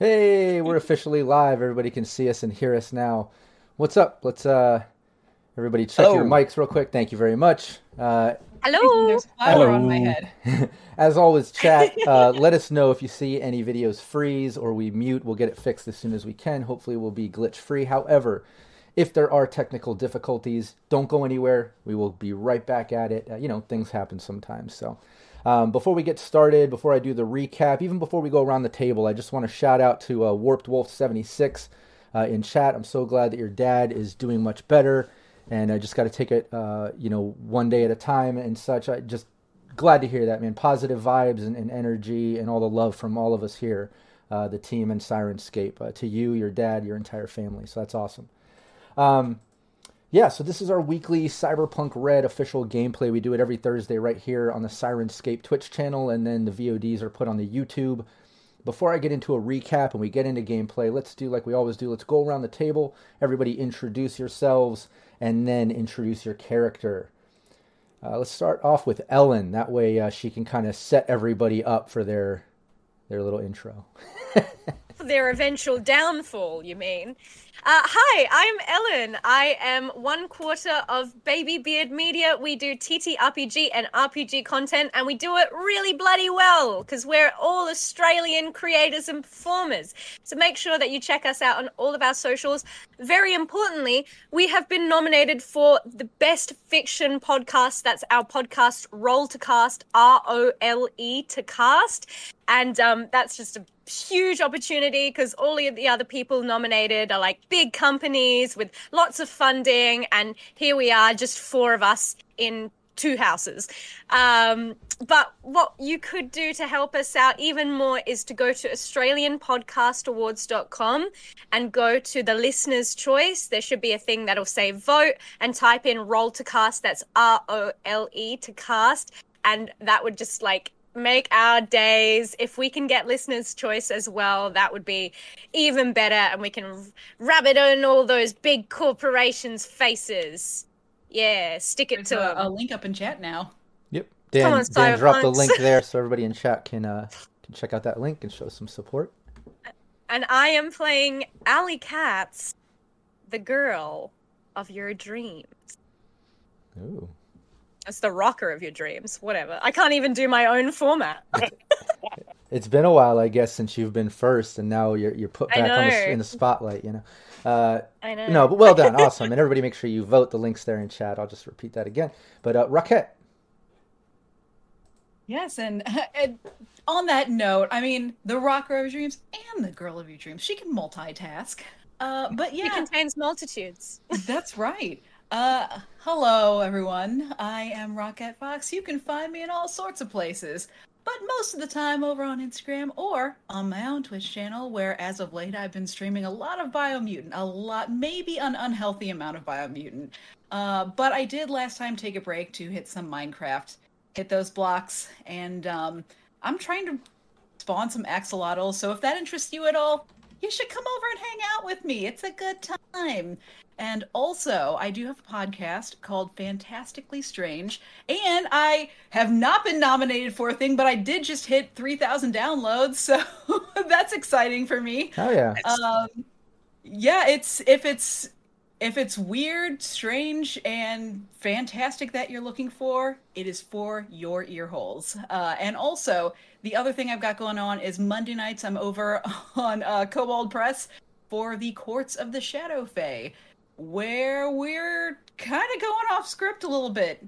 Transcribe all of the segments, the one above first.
Hey, we're officially live. Everybody can see us and hear us now. What's up? Let's uh everybody check your mics real quick. Thank you very much. Uh Hello. There's flour on my head. As always, chat, uh, let us know if you see any videos freeze or we mute. We'll get it fixed as soon as we can. Hopefully, we'll be glitch free. However, if there are technical difficulties, don't go anywhere. We will be right back at it. Uh, you know, things happen sometimes. So, um, before we get started, before I do the recap, even before we go around the table, I just want to shout out to uh, Warped Wolf 76 uh, in chat. I'm so glad that your dad is doing much better. And I just got to take it, uh, you know, one day at a time and such. I just glad to hear that, man. Positive vibes and, and energy and all the love from all of us here, uh, the team and Syrinscape. Uh, to you, your dad, your entire family. So that's awesome. Um, yeah, so this is our weekly Cyberpunk Red official gameplay. We do it every Thursday right here on the Syrinscape Twitch channel, and then the VODs are put on the YouTube. Before I get into a recap and we get into gameplay, let's do like we always do. Let's go around the table. Everybody introduce yourselves and then introduce your character. Uh, let's start off with Ellen. That way uh, she can kind of set everybody up for their their little intro. Their eventual downfall, you mean? Uh, hi, I'm Ellen. I am one quarter of Baby Beard Media. We do TT RPG and RPG content, and we do it really bloody well because we're all Australian creators and performers. So make sure that you check us out on all of our socials. Very importantly, we have been nominated for the best fiction podcast. That's our podcast, Role to Cast, R O L E to Cast. And um, that's just a huge opportunity because all of the other people nominated are like big companies with lots of funding. And here we are, just four of us in two houses. Um, but what you could do to help us out even more is to go to AustralianPodcastAwards.com and go to the listener's choice. There should be a thing that'll say vote and type in role to cast. That's R O L E to cast. And that would just like make our days. If we can get listeners' choice as well, that would be even better. And we can rub it on all those big corporations' faces. Yeah, stick it There's to a, 'em. a link up in chat now. Yep. Come Dan, on, Dan dropped the link there so everybody in chat can uh, can check out that link and show some support. and I am playing Alley Katz, the girl of your dreams. Ooh. It's the rocker of your dreams. Whatever. I can't even do my own format. It's been a while, I guess, since you've been first, and now you're you're put back on the, in the spotlight. You know. Uh, I know. no, but well done, awesome, and everybody make sure you vote. The links there in chat. I'll just repeat that again. But uh, Rocket, Yes, and, and on that note, I mean, the rocker of your dreams and the girl of your dreams, she can multitask. Uh, but yeah It contains multitudes. that's right. Uh, hello, everyone. I am Rocket Fox. You can find me in all sorts of places, but most of the time over on Instagram or on my own Twitch channel, where as of late I've been streaming a lot of Biomutant, a lot, maybe an unhealthy amount of Biomutant. Uh, but I did last time take a break to hit some Minecraft, hit those blocks, and um, I'm trying to spawn some axolotls. So if that interests you at all, you should come over and hang out with me. It's a good time. And also, I do have a podcast called Fantastically Strange, and I have not been nominated for a thing, but I did just hit 3,000 downloads, so that's exciting for me. oh yeah, Um, yeah, it's if it's if it's weird, strange, and fantastic that you're looking for, it is for your ear holes. Uh, and also, the other thing I've got going on is Monday nights I'm over on uh, Cobalt Press for the Courts of the Shadow Fae, where we're kind of going off script a little bit.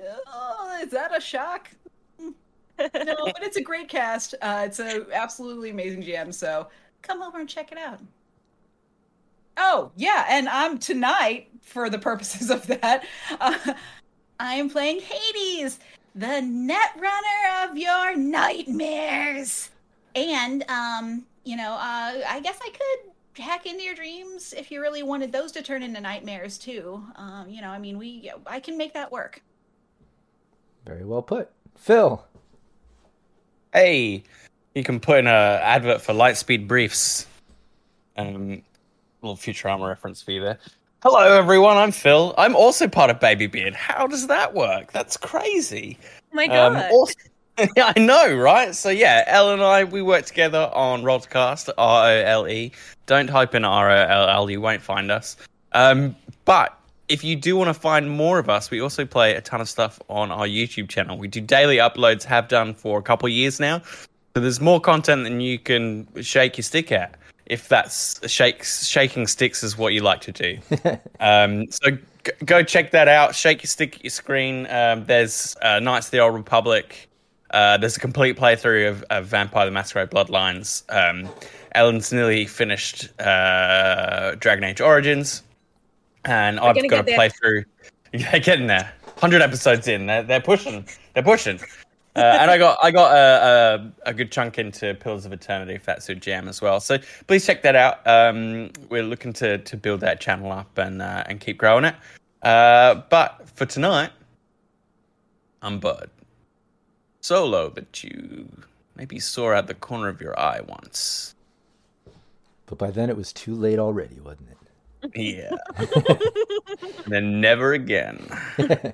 Uh, is that a shock? no, but it's a great cast. Uh, it's an absolutely amazing jam. So come over and check it out. Oh yeah, and I'm tonight for the purposes of that. Uh, I am playing Hades, the net runner of your nightmares. And um, you know, uh, I guess I could hack into your dreams if you really wanted those to turn into nightmares too. Um, you know, I mean, we I can make that work. very well put. Phil, Hey, you can put in a advert for Lightspeed Briefs. Um, little Futurama reference for you there. Hello, everyone. I'm Phil. I'm also part of Baby Beard. How does that work? That's crazy. Oh my god. Um, also- yeah, I know, right? So yeah, Elle and I we work together on Rodcast, R O L E. Don't type in R O L L, you won't find us. Um, but if you do want to find more of us, we also play a ton of stuff on our YouTube channel. We do daily uploads, have done for a couple years now. So there's more content than you can shake your stick at. If that's shakes shaking sticks is what you like to do. Um, so g- go check that out. Shake your stick at your screen. Um, there's uh, Knights of the Old Republic. Uh, there's a complete playthrough of, of Vampire the Masquerade Bloodlines. Um, Ellen's nearly finished uh, Dragon Age Origins, and I've gonna got a playthrough. Yeah, getting there. Hundred episodes in. They're, they're pushing. They're pushing. Uh, and I got I got a, a, a good chunk into Pillars of Eternity, if that's your jam as well. So please check that out. Um, we're looking to to build that channel up and uh, and keep growing it. Uh, but for tonight, I'm Bud. Solo that you maybe saw out the corner of your eye once. but by then it was too late already, wasn't it? Yeah. then never again.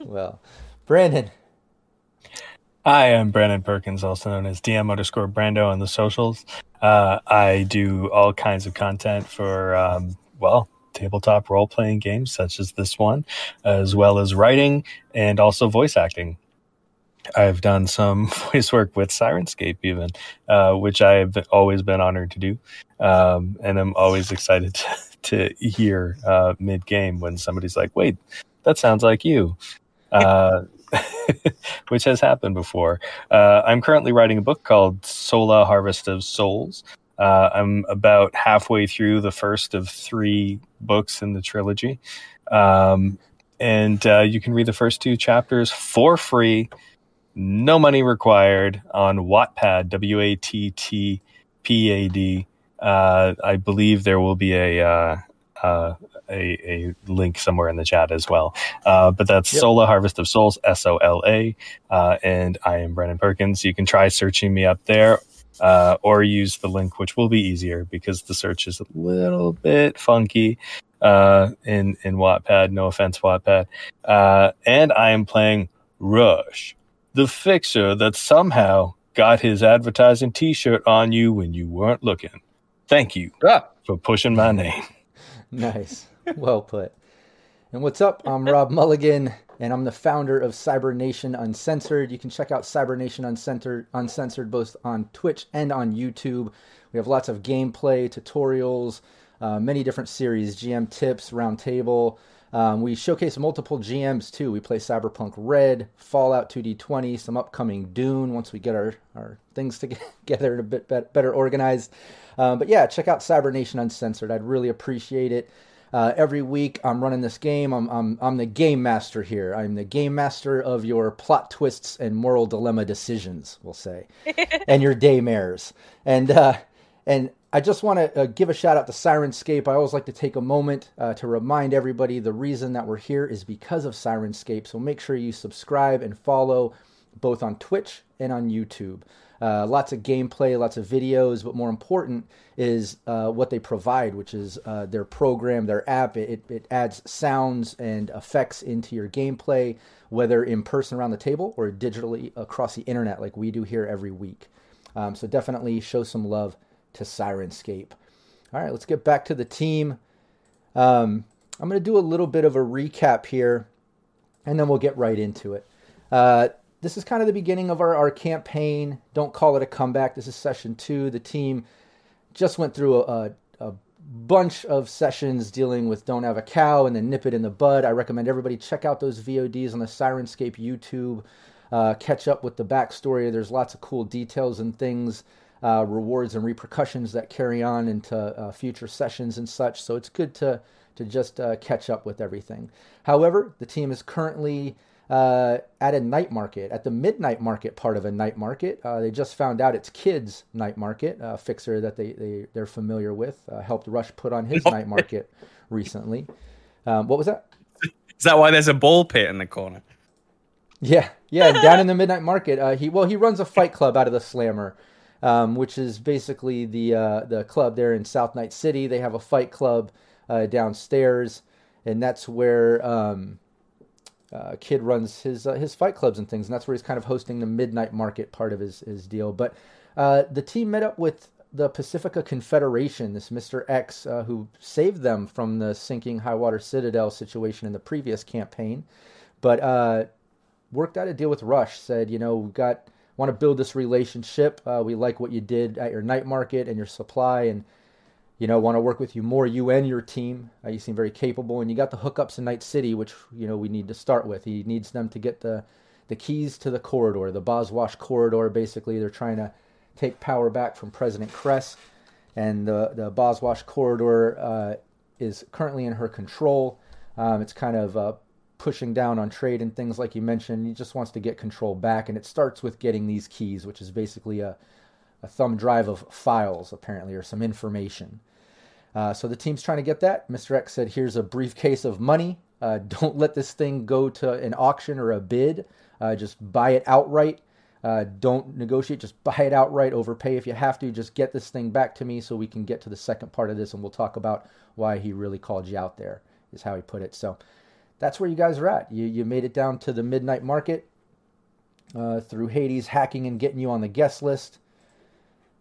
Well, Brandon, I am Brandon Perkins, also known as DM underscore Brando on the socials. Uh, I do all kinds of content for, um, well, tabletop role playing games such as this one, as well as writing and also voice acting. I've done some voice work with Syrinscape, even, uh, which I've always been honored to do. Um, and I'm always excited to, to hear uh, mid game when somebody's like, wait, that sounds like you. Uh, which has happened before. Uh, I'm currently writing a book called Sola Harvest of Souls. Uh, I'm about halfway through the first of three books in the trilogy. Um, and uh, you can read the first two chapters for free, no money required, on Wattpad, W A T T P A D. Uh, I believe there will be a, uh, uh, a, a link somewhere in the chat as well. Uh, but that's Yep. Sola Harvest of Souls, S O L A. Uh, and I am Brandon Perkins. You can try searching me up there uh, or use the link, which will be easier because the search is a little bit funky uh, in, in Wattpad. No offense, Wattpad. Uh, and I am playing Rush, the fixer that somehow got his advertising t shirt on you when you weren't looking. Thank you Ah, for pushing my name. nice, well put. And what's up? I'm Rob Mulligan. and I'm the founder of Cyber Nation Uncensored. You can check out Cyber Nation Uncensored, Uncensored both on Twitch and on YouTube. We have lots of gameplay, tutorials, uh, many different series, GM tips, roundtable. Um, we showcase multiple GMs too. We play Cyberpunk Red, Fallout 2D20, some upcoming Dune once we get our, our things together and a bit better organized. Um, but yeah, check out Cyber Nation Uncensored. I'd really appreciate it. Uh, every week I'm running this game. I'm, I'm, I'm the game master here. I'm the game master of your plot twists and moral dilemma decisions, we'll say, and your daymares. And, uh, and I just want to uh, give a shout out to Syrinscape. I always like to take a moment uh, to remind everybody the reason that we're here is because of Syrinscape. So make sure you subscribe and follow both on Twitch and on YouTube. Uh, lots of gameplay, lots of videos, but more important is uh, what they provide, which is uh, their program, their app. It, it adds sounds and effects into your gameplay, whether in person around the table or digitally across the internet, like we do here every week. Um, so definitely show some love to Syrinscape. All right, let's get back to the team. Um, I'm going to do a little bit of a recap here, and then we'll get right into it. Uh, this is kind of the beginning of our, our campaign. Don't call it a comeback. This is session two. The team just went through a, a, a bunch of sessions dealing with Don't Have a Cow and then Nip It in the Bud. I recommend everybody check out those VODs on the Syrinscape YouTube. Uh, catch up with the backstory. There's lots of cool details and things, uh, rewards and repercussions that carry on into uh, future sessions and such. So it's good to to just uh, catch up with everything. However, the team is currently uh, at a night market, at the midnight market part of a night market. Uh, they just found out it's kids' night market. A fixer that they, they, they're familiar with uh, helped Rush put on his night market recently. Um, what was that? Is that why there's a ball pit in the corner? Yeah, yeah, down in the midnight market. Uh, he well, he runs a fight club out of the Slammer, um, which is basically the uh, the club there in South Night City. They have a fight club uh, downstairs, and that's where um, uh, Kid runs his uh, his fight clubs and things, and that's where he's kind of hosting the midnight market part of his his deal. But uh, the team met up with the Pacifica Confederation, this Mister X uh, who saved them from the sinking high water Citadel situation in the previous campaign, but uh, worked out a deal with Rush. Said, you know, we've got want to build this relationship. Uh, we like what you did at your night market and your supply, and you know, want to work with you more, you and your team. Uh, you seem very capable, and you got the hookups in Night City, which you know we need to start with. He needs them to get the the keys to the corridor, the Boswash corridor. Basically, they're trying to take power back from President Kress, and the the Boswash corridor uh, is currently in her control. Um, it's kind of pushing down on trade and things like you mentioned. He just wants to get control back, and it starts with getting these keys, which is basically a a thumb drive of files, apparently, or some information. Uh, so the team's trying to get that. Mr. X said, Here's a briefcase of money. Uh, don't let this thing go to an auction or a bid. Uh, just buy it outright. Uh, don't negotiate. Just buy it outright. Overpay if you have to. Just get this thing back to me so we can get to the second part of this and we'll talk about why he really called you out there, is how he put it. So that's where you guys are at. You, you made it down to the midnight market uh, through Hades hacking and getting you on the guest list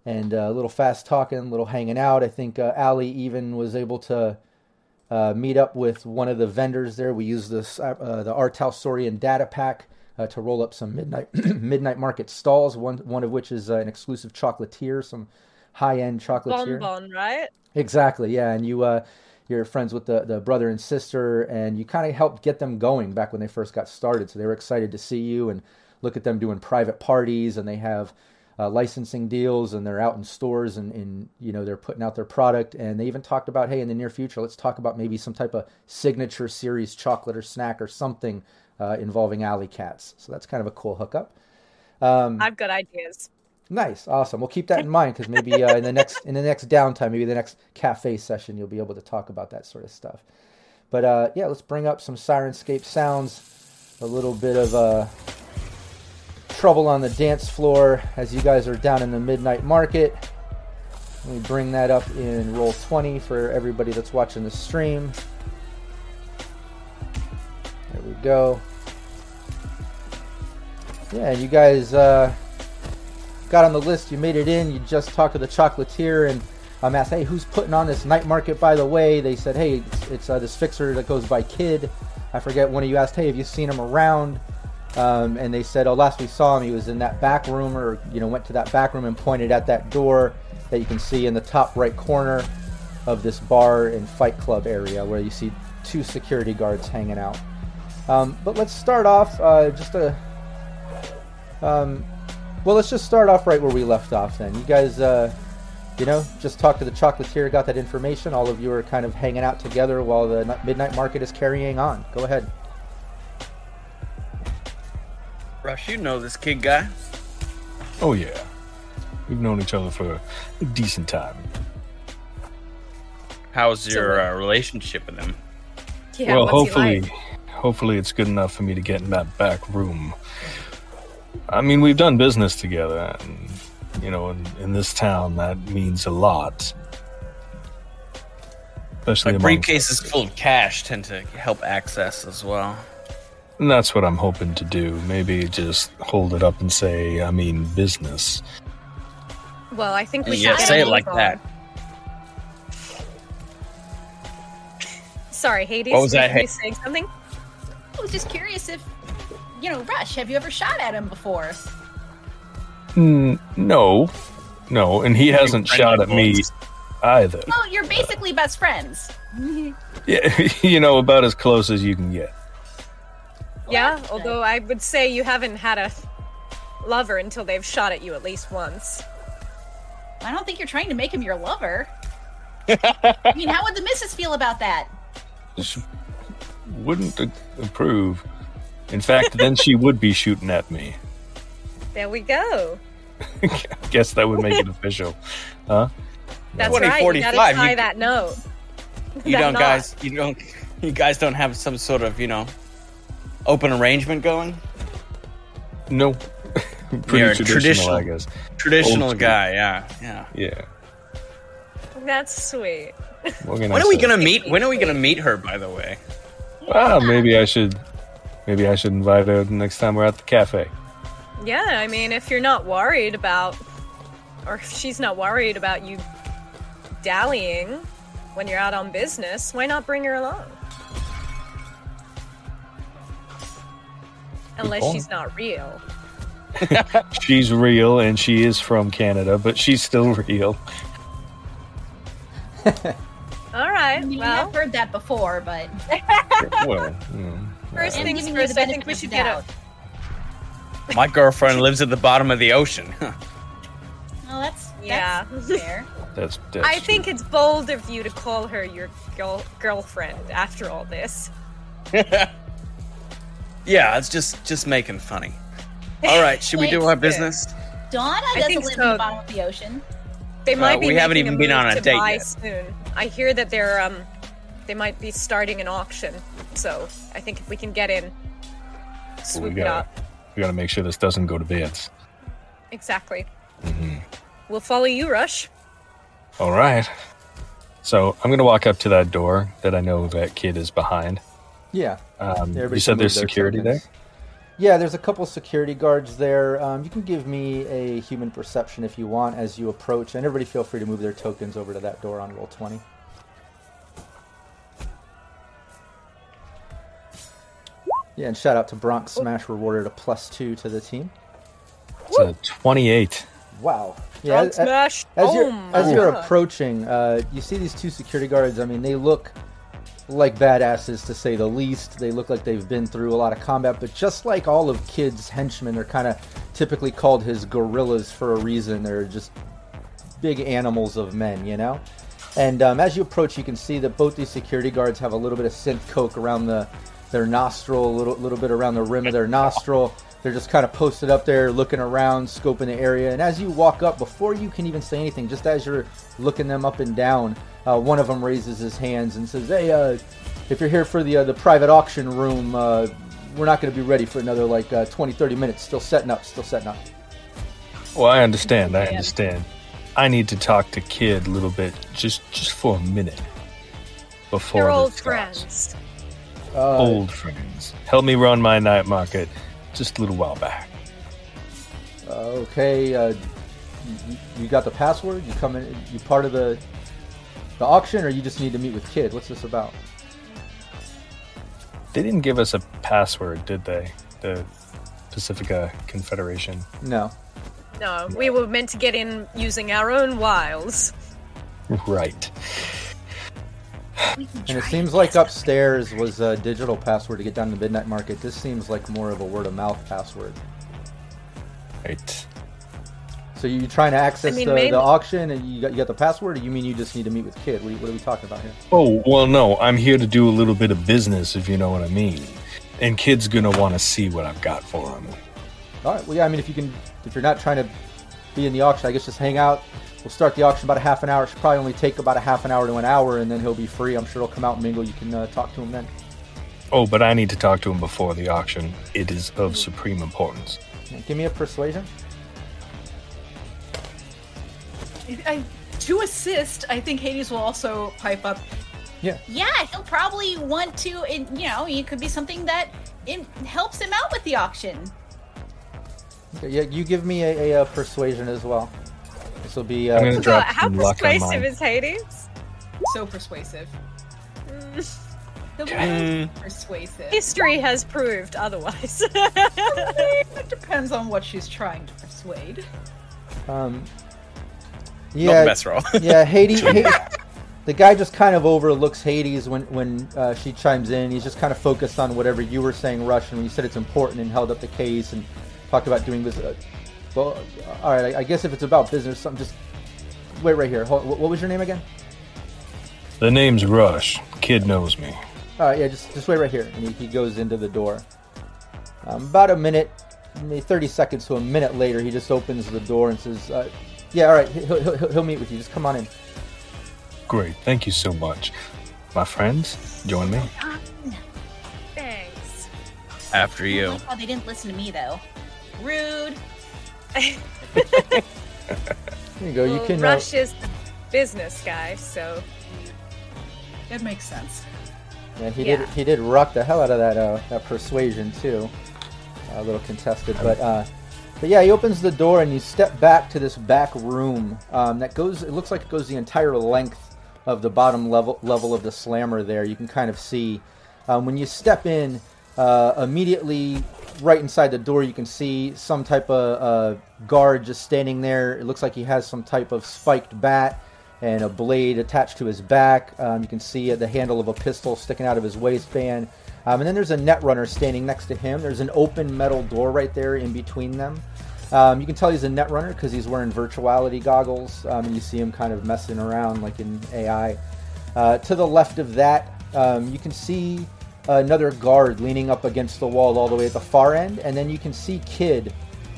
and uh, a little fast talking, a little hanging out. I think uh, Alley even was able to uh, meet up with one of the vendors there. We used this uh, the R. Talsorian data pack uh, to roll up some midnight midnight market stalls. One one of which is uh, an exclusive chocolatier, some high end chocolatier. Bonbon, right? Exactly. Yeah, and you. You're friends with the, the brother and sister, and you kind of helped get them going back when they first got started. So they were excited to see you and look at them doing private parties, and they have uh, licensing deals and they're out in stores and, and you know they're putting out their product. And they even talked about hey in the near future let's talk about maybe some type of signature series chocolate or snack or something uh, involving Alley Katz. So that's kind of a cool hookup. Um, i've got ideas nice awesome we'll keep that in mind because maybe uh, in the next in the next downtime maybe the next cafe session you'll be able to talk about that sort of stuff but uh, yeah let's bring up some Syrinscape sounds a little bit of uh, trouble on the dance floor as you guys are down in the midnight market. Let me bring that up in roll 20 for everybody that's watching the stream. There we go. Yeah, you guys uh, got on the list. You made it in. You just talked to the chocolatier and I'm asked, hey, who's putting on this night market? By the way, they said, hey, it's, it's uh, this fixer that goes by Kid. I forget one of you asked, "Hey, have you seen him around?" Um, and they said, "Oh, last we saw him, he was in that back room, or you know, went to that back room and pointed at that door that you can see in the top right corner of this bar and fight club area, where you see two security guards hanging out." Um, but let's start off uh, just a. Um, well, let's just start off right where we left off. Then you guys, uh, you know, just talked to the chocolatier, got that information. All of you are kind of hanging out together while the midnight market is carrying on. Go ahead. Rush, you know this kid guy. Oh yeah, we've known each other for a decent time. How's your uh, relationship with him? Yeah, well, what's he hopefully, like? hopefully it's good enough for me to get in that back room. I mean, we've done business together, and you know, in, in this town, that means a lot. Especially Like briefcases full of cash tend to help access as well. And that's what I'm hoping to do. Maybe just hold it up and say, I mean, business. Well, I think we Yeah, should say it like that. Sorry, Hades. What was were that, you saying something? I was just curious if, you know, Rush, have you ever shot at him before? Mm, no, no, and he hasn't shot at me either. Well, you're basically best friends. Yeah, you know, about as close as you can get. Yeah, that's although I would say you haven't had a lover until they've shot at you at least once. I don't think you're trying to make him your lover. I mean, how would the missus feel about that? Just wouldn't a- approve. In fact, then she would be shooting at me. There we go. I Guess that would make it official, huh? That's right. You 2045, gotta tie you- that note. You That don't, knot. guys. You don't. You guys don't have some sort of, you know, open arrangement going. No, pretty You're traditional, traditional- I guess. Traditional guy, yeah, yeah. Yeah. That's sweet. What I When are we gonna meet? When are we gonna meet her? By the way, Well, maybe I should. Maybe I should invite her next time we're at the cafe. Yeah, I mean, if you're not worried about, or if she's not worried about you dallying when you're out on business, why not bring her along? Unless she's not real. She's real and she is from Canada, but she's still real. All right, I mean, well, I've heard that before, but well, you know, first I'm things giving you the first, I think we should get out. a. my girlfriend lives at the bottom of the ocean. Well, that's Yeah. that's fair. that's, that's I true. think it's bold of you to call her your girl- girlfriend after all this. yeah, it's just just making funny. All right, should we do our business? Donna I doesn't live so. in the bottom of the ocean. They might Uh, be we haven't even been on a date yet. soon. I hear that they're um they might be starting an auction. So I think if we can get in, we swoop it gotta, up. we gotta make sure this doesn't go to beds. Exactly. Mm-hmm. We'll follow you, Rush. All right. So I'm gonna walk up to that door that I know that kid is behind. Yeah. Um, Everybody you said there's security tokens. there. Yeah, there's a couple security guards there. Um, you can give me a human perception if you want as you approach, and everybody feel free to move their tokens over to that door on roll twenty. Yeah, and shout out to Bronx Smash rewarded a plus two to the team. It's a 28. Wow. Yeah, Frog as- smash. As you're Boom. as you're approaching, uh, you see these two security guards. I mean, they look like badasses to say the least. They look like they've been through a lot of combat, but just like all of Kid's henchmen, they're kind of typically called his gorillas for a reason. They're just big animals of men, you know. And um, as you approach, you can see that both these security guards have a little bit of synth coke around the their nostril, a little little bit around the rim of their nostril. They're just kind of posted up there, looking around, scoping the area. And as you walk up, before you can even say anything, just as you're looking them up and down, uh, one of them raises his hands and says, "Hey, uh, if you're here for the uh, the private auction room, uh, we're not going to be ready for another like uh, 20, 30 minutes. Still setting up. Still setting up." Well, I understand. I understand. I need to talk to Kid a little bit, just just for a minute. Before They're this old starts. friends. Uh, Old friends. Help me run my night market just a little while back. Uh, okay, uh, you, you got the password. You come in. You part of the the auction, or you just need to meet with Kid. What's this about? They didn't give us a password, did they? The Pacifica Confederation. No. No, we were meant to get in using our own wiles. Right. And it seems like upstairs was a digital password to get down to Midnight Market. This seems like more of a word of mouth password. Right. So you're trying to access I mean, the, maybe- the auction and you got, you got the password, or you mean you just need to meet with Kid? What are, what are we talking about here? Oh, well, no. I'm here to do a little bit of business, if you know what I mean. And Kid's going to want to see what I've got for him. All right. Well, yeah. I mean, if you can, if you're not trying to be in the auction, I guess just hang out. We'll start the auction about a half an hour. It should probably only take about a half an hour to an hour, and then he'll be free. I'm sure he'll come out and mingle. You can uh, talk to him then. Oh, but I need to talk to him before the auction. It is of supreme importance. Give me a persuasion. I, to assist, I think Hades will also pipe up. Yeah. Yeah, he'll probably want to. And you know, it could be something that it helps him out with the auction. Okay, yeah. You give me a, a, uh persuasion as well. This will be. Uh, I'm gonna So drop how some luck on persuasive mine. is Hades? So persuasive. Mm, He'll Mm. persuasive. History has proved otherwise. It depends on what she's trying to persuade. um, Not yeah. the best roll. yeah, Hades, Hades. The guy just kind of overlooks Hades when when uh, she chimes in. He's just kind of focused on whatever you were saying, Russian. When you said it's important and held up the case and talked about doing this. Uh, well, all right. I, I guess if it's about business, something just wait right here. Hold, what what was your name again? The name's Rush. Kid knows me. All right, yeah, just just wait right here. And he, he goes into the door. Um, about a minute, maybe 30 seconds to a minute later, he just opens the door and says, uh, "Yeah, all right, he'll, he'll, he'll meet with you. Just come on in." Great. Thank you so much. My friends, join me. Thanks. After you. Oh, they didn't listen to me though. Rude. There you go. you Well, can. Uh, Rush is business guy, so That makes sense. Yeah, he Yeah. did. He did rock the hell out of that uh, that persuasion too. A little contested, but uh, but yeah, he opens the door and you step back to this back room um, that goes. It looks like it goes the entire length of the bottom level level of the slammer. There, you can kind of see um, when you step in. Uh, immediately, right inside the door, you can see some type of uh, guard just standing there. It looks like he has some type of spiked bat and a blade attached to his back. Um, you can see the handle of a pistol sticking out of his waistband. Um, and then there's a net runner standing next to him. There's an open metal door right there in between them. Um, you can tell he's a net runner because he's wearing virtuality goggles, um, and you see him kind of messing around like in AI. Uh, to the left of that, um, you can see another guard leaning up against the wall all the way at the far end, and then you can see Kid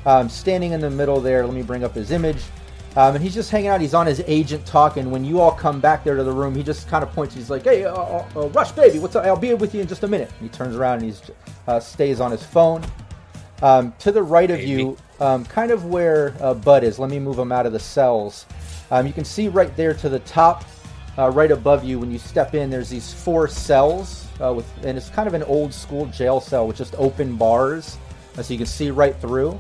um, standing in the middle there. Let me bring up his image. Um, and he's just hanging out. He's on his agent talking. When you all come back there to the room, he just kind of points. He's like, "Hey, uh, uh, uh, Rush, baby, what's up? I'll be with you in just a minute." And he turns around and he's uh, stays on his phone. Um, to the right of you, um, kind of where uh, Bud is. Let me move him out of the cells. Um, you can see right there to the top, uh, right above you. When you step in, there's these four cells uh, with, and it's kind of an old school jail cell with just open bars, uh, so you can see right through.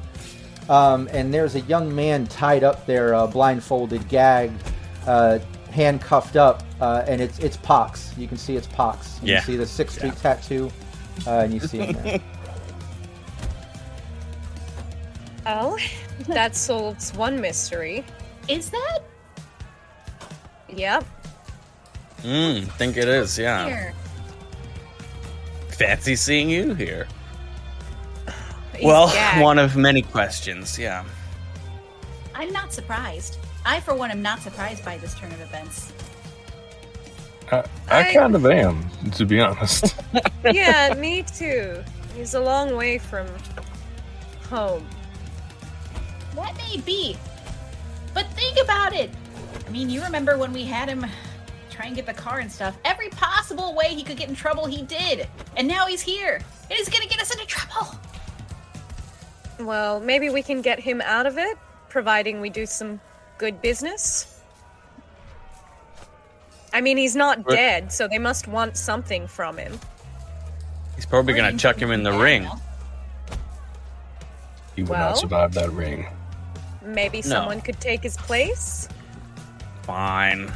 Um, and there's a young man tied up there, uh, blindfolded, gagged, uh, handcuffed up, uh, and it's it's Pox. You can see it's Pox. You Yeah. can see the Sixth Street tattoo, uh, and you see him there. oh, that solves one mystery. Is that Yep. Mm, think it is, yeah. here? Fancy seeing you here. He's well, gagged. one of many questions, yeah. I'm not surprised. I, for one, am not surprised by this turn of events. I, I I- kind of am, to be honest. yeah, me too. He's a long way from home. That may be. But think about it. I mean, you remember when we had him try and get the car and stuff? Every possible way he could get in trouble, he did. And now he's here. And he's gonna get us into trouble. Well, maybe we can get him out of it, providing we do some good business. I mean, he's not Right. dead, so they must want something from him. He's probably gonna you chuck him in the do ring. now. He would Well? not survive that ring. Maybe No. someone could take his place? Fine.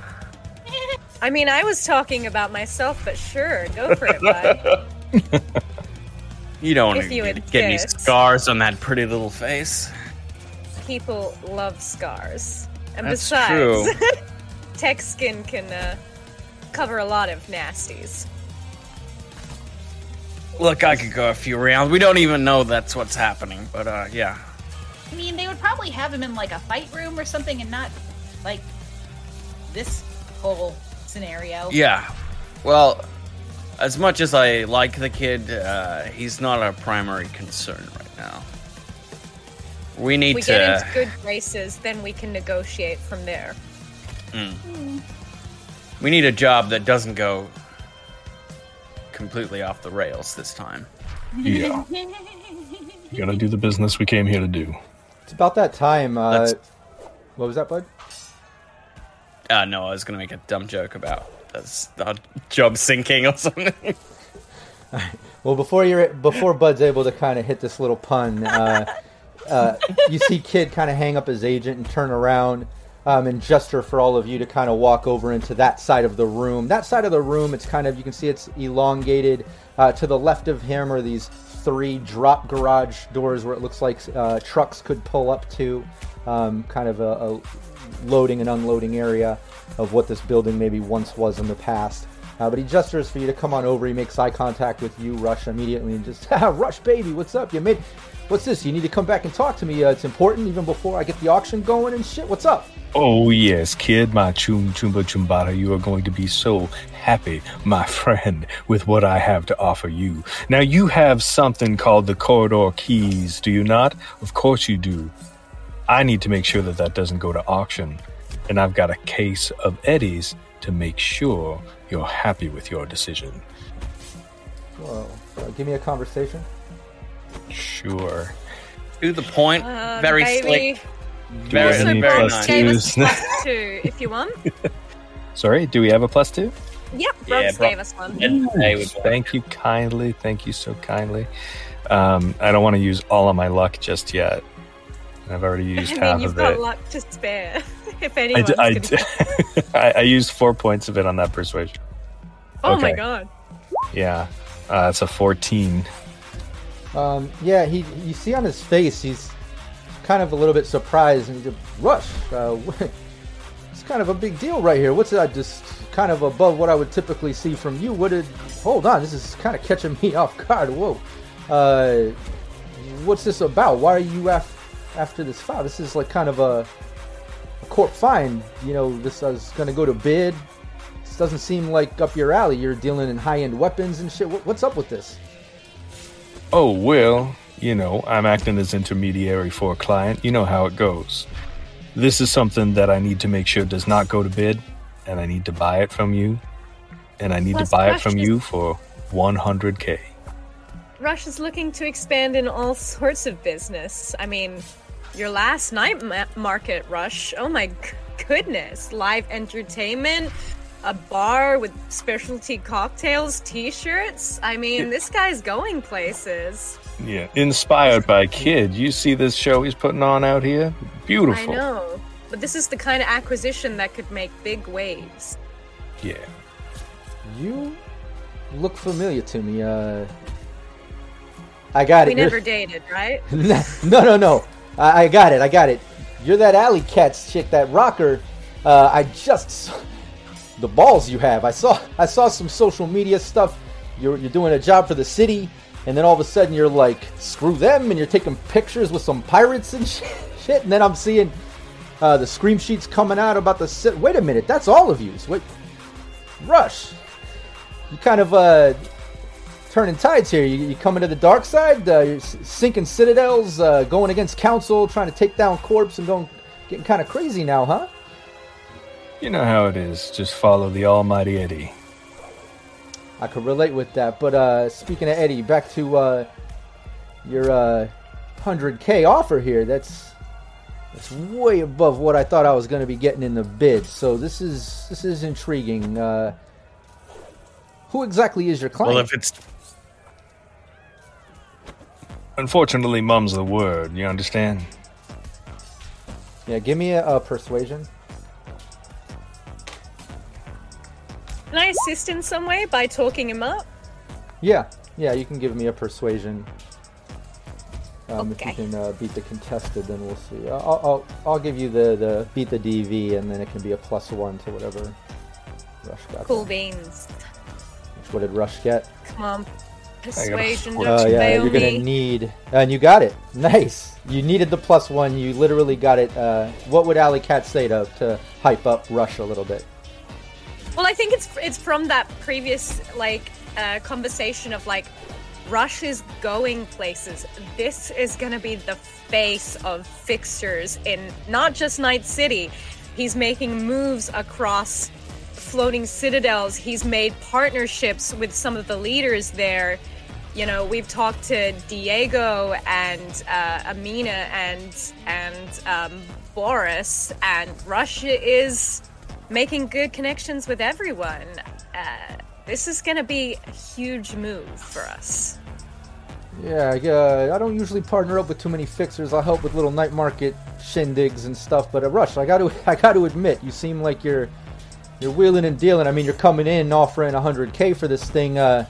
I mean, I was talking about myself, but sure, go for it, bud. You don't want If to you get, get any scars on that pretty little face. People love scars. And That's besides, true. tech skin can uh, cover a lot of nasties. Look, I could go a few rounds. We don't even know that's what's happening, but uh, yeah. I mean, they would probably have him in like a fight room or something, and not like this whole scenario. Yeah. Well, as much as I like the kid, uh, he's not our primary concern right now. We need we to. get into good graces, then we can negotiate from there. We need a job that doesn't go completely off the rails this time. Yeah. Gotta do the business we came here to do. It's about that time. Uh, what was that, bud? Uh, no, I was gonna make a dumb joke about our job sinking or something. Well, before you're before Bud's able to kind of hit this little pun, uh, uh, you see Kid kind of hang up his agent and turn around um, and gesture for all of you to kind of walk over into that side of the room. That side of the room, it's kind of you can see it's elongated. Uh, to the left of him are these three drop garage doors where it looks like uh, trucks could pull up to, um, kind of a, a loading and unloading area of what this building maybe once was in the past. Uh, but he gestures for you to come on over. He makes eye contact with you, Rush, immediately, and just, "Ah, Rush, baby, what's up? You made, what's this? You need to come back and talk to me. Uh, it's important, even before I get the auction going and shit. What's up? Oh yes, kid, my chum chumba chumbata, you are going to be so happy, my friend, with what I have to offer you. Now you have something called the corridor keys, do you not? Of course you do. I need to make sure that that doesn't go to auction, and I've got a case of Eddie's to make sure you're happy with your decision. Whoa, uh, give me a conversation. Sure. to the point, Uh, very baby. slick, Do very, we have any very plus nice. Gave us plus two, if you want. Sorry, do we have a plus two? Yep, Yeah, Robs bro- gave us one. And Thank you kindly. Thank you so kindly. Um, I don't want to use all of my luck just yet. I've already used I half mean, you've of got it. luck to spare. if I, anyone's gonna I, I used four points of it on that persuasion. Oh my god. Yeah, uh, that's a 14. Um, yeah, he. You see on his face, he's kind of a little bit surprised, and he's just, Rush. Uh, it's kind of a big deal right here. What's that? Just kind of above what I would typically see from you. What did? Hold on, this is kind of catching me off guard. Whoa. Uh, what's this about? Why are you af- after this file? This is like kind of a, a court fine. You know, this is going to go to bid. This doesn't seem like up your alley. You're dealing in high-end weapons and shit. What, what's up with this? Oh, well, you know, I'm acting as intermediary for a client. You know how it goes. This is something that I need to make sure does not go to bid, and I need to buy it from you. And I need Plus to buy it from you for 100k. Rush is looking to expand in all sorts of business. I mean, your last night ma- market, Rush. Oh my g- goodness. Live entertainment, a bar with specialty cocktails, t shirts. I mean, this guy's going places. Yeah, inspired by Kid. You see this show he's putting on out here? Beautiful. I know. But this is the kind of acquisition that could make big waves. Yeah. You look familiar to me. Uh, I got We it. You're- never dated, right? no, no, no. I, I got it. I got it. You're that Alley Katz chick, that rocker. Uh, I just saw the balls you have. I saw. I saw some social media stuff. You're you're doing a job for the city, and then all of a sudden you're like, screw them, and you're taking pictures with some pirates and shit. And then I'm seeing uh, the scream sheets coming out about the. Ci- Wait a minute, that's all of you. Wait, Rush. You kind of uh, turning tides here. You, you coming to the dark side? Uh, you're sinking citadels, uh, going against council, trying to take down corpse, and going getting kind of crazy now, huh? You know how it is. Just follow the almighty Eddie. I could relate with that. But uh, speaking of Eddie, back to uh, your uh, 100k offer here. That's that's way above what I thought I was going to be getting in the bid. So this is this is intriguing. Uh, who exactly is your client? Well, if it's Unfortunately, mum's the word. You understand? yeah, give me a, a persuasion. Can I assist in some way by talking him up? Yeah, Yeah, you can give me a persuasion. Um, Okay. If you can uh, beat the contested, then we'll see. I'll, I'll I'll give you the, the beat the DV, and then it can be a plus one to whatever Rush got. Cool there. beans. Which, what did Rush get? Come on. Persuasion, four. don't Oh you yeah, fail you're gonna need, and you got it. Nice. You needed the plus one. You literally got it. Uh, what would Alley Katz say to to hype up Rush a little bit? Well, I think it's it's from that previous like uh, conversation of like Rush is going places. This is gonna be the face of fixtures in not just Night City. He's making moves across floating citadels. He's made partnerships with some of the leaders there. You know, we've talked to Diego and uh, Amina and and um, Boris, and Russia is making good connections with everyone. Uh, this is going to be a huge move for us. Yeah, uh, I don't usually partner up with too many fixers. I'll help with little night market shindigs and stuff. But uh, Rush, I got to I got to admit, you seem like you're you're wheeling and dealing. I mean, you're coming in offering 100k for this thing. Uh,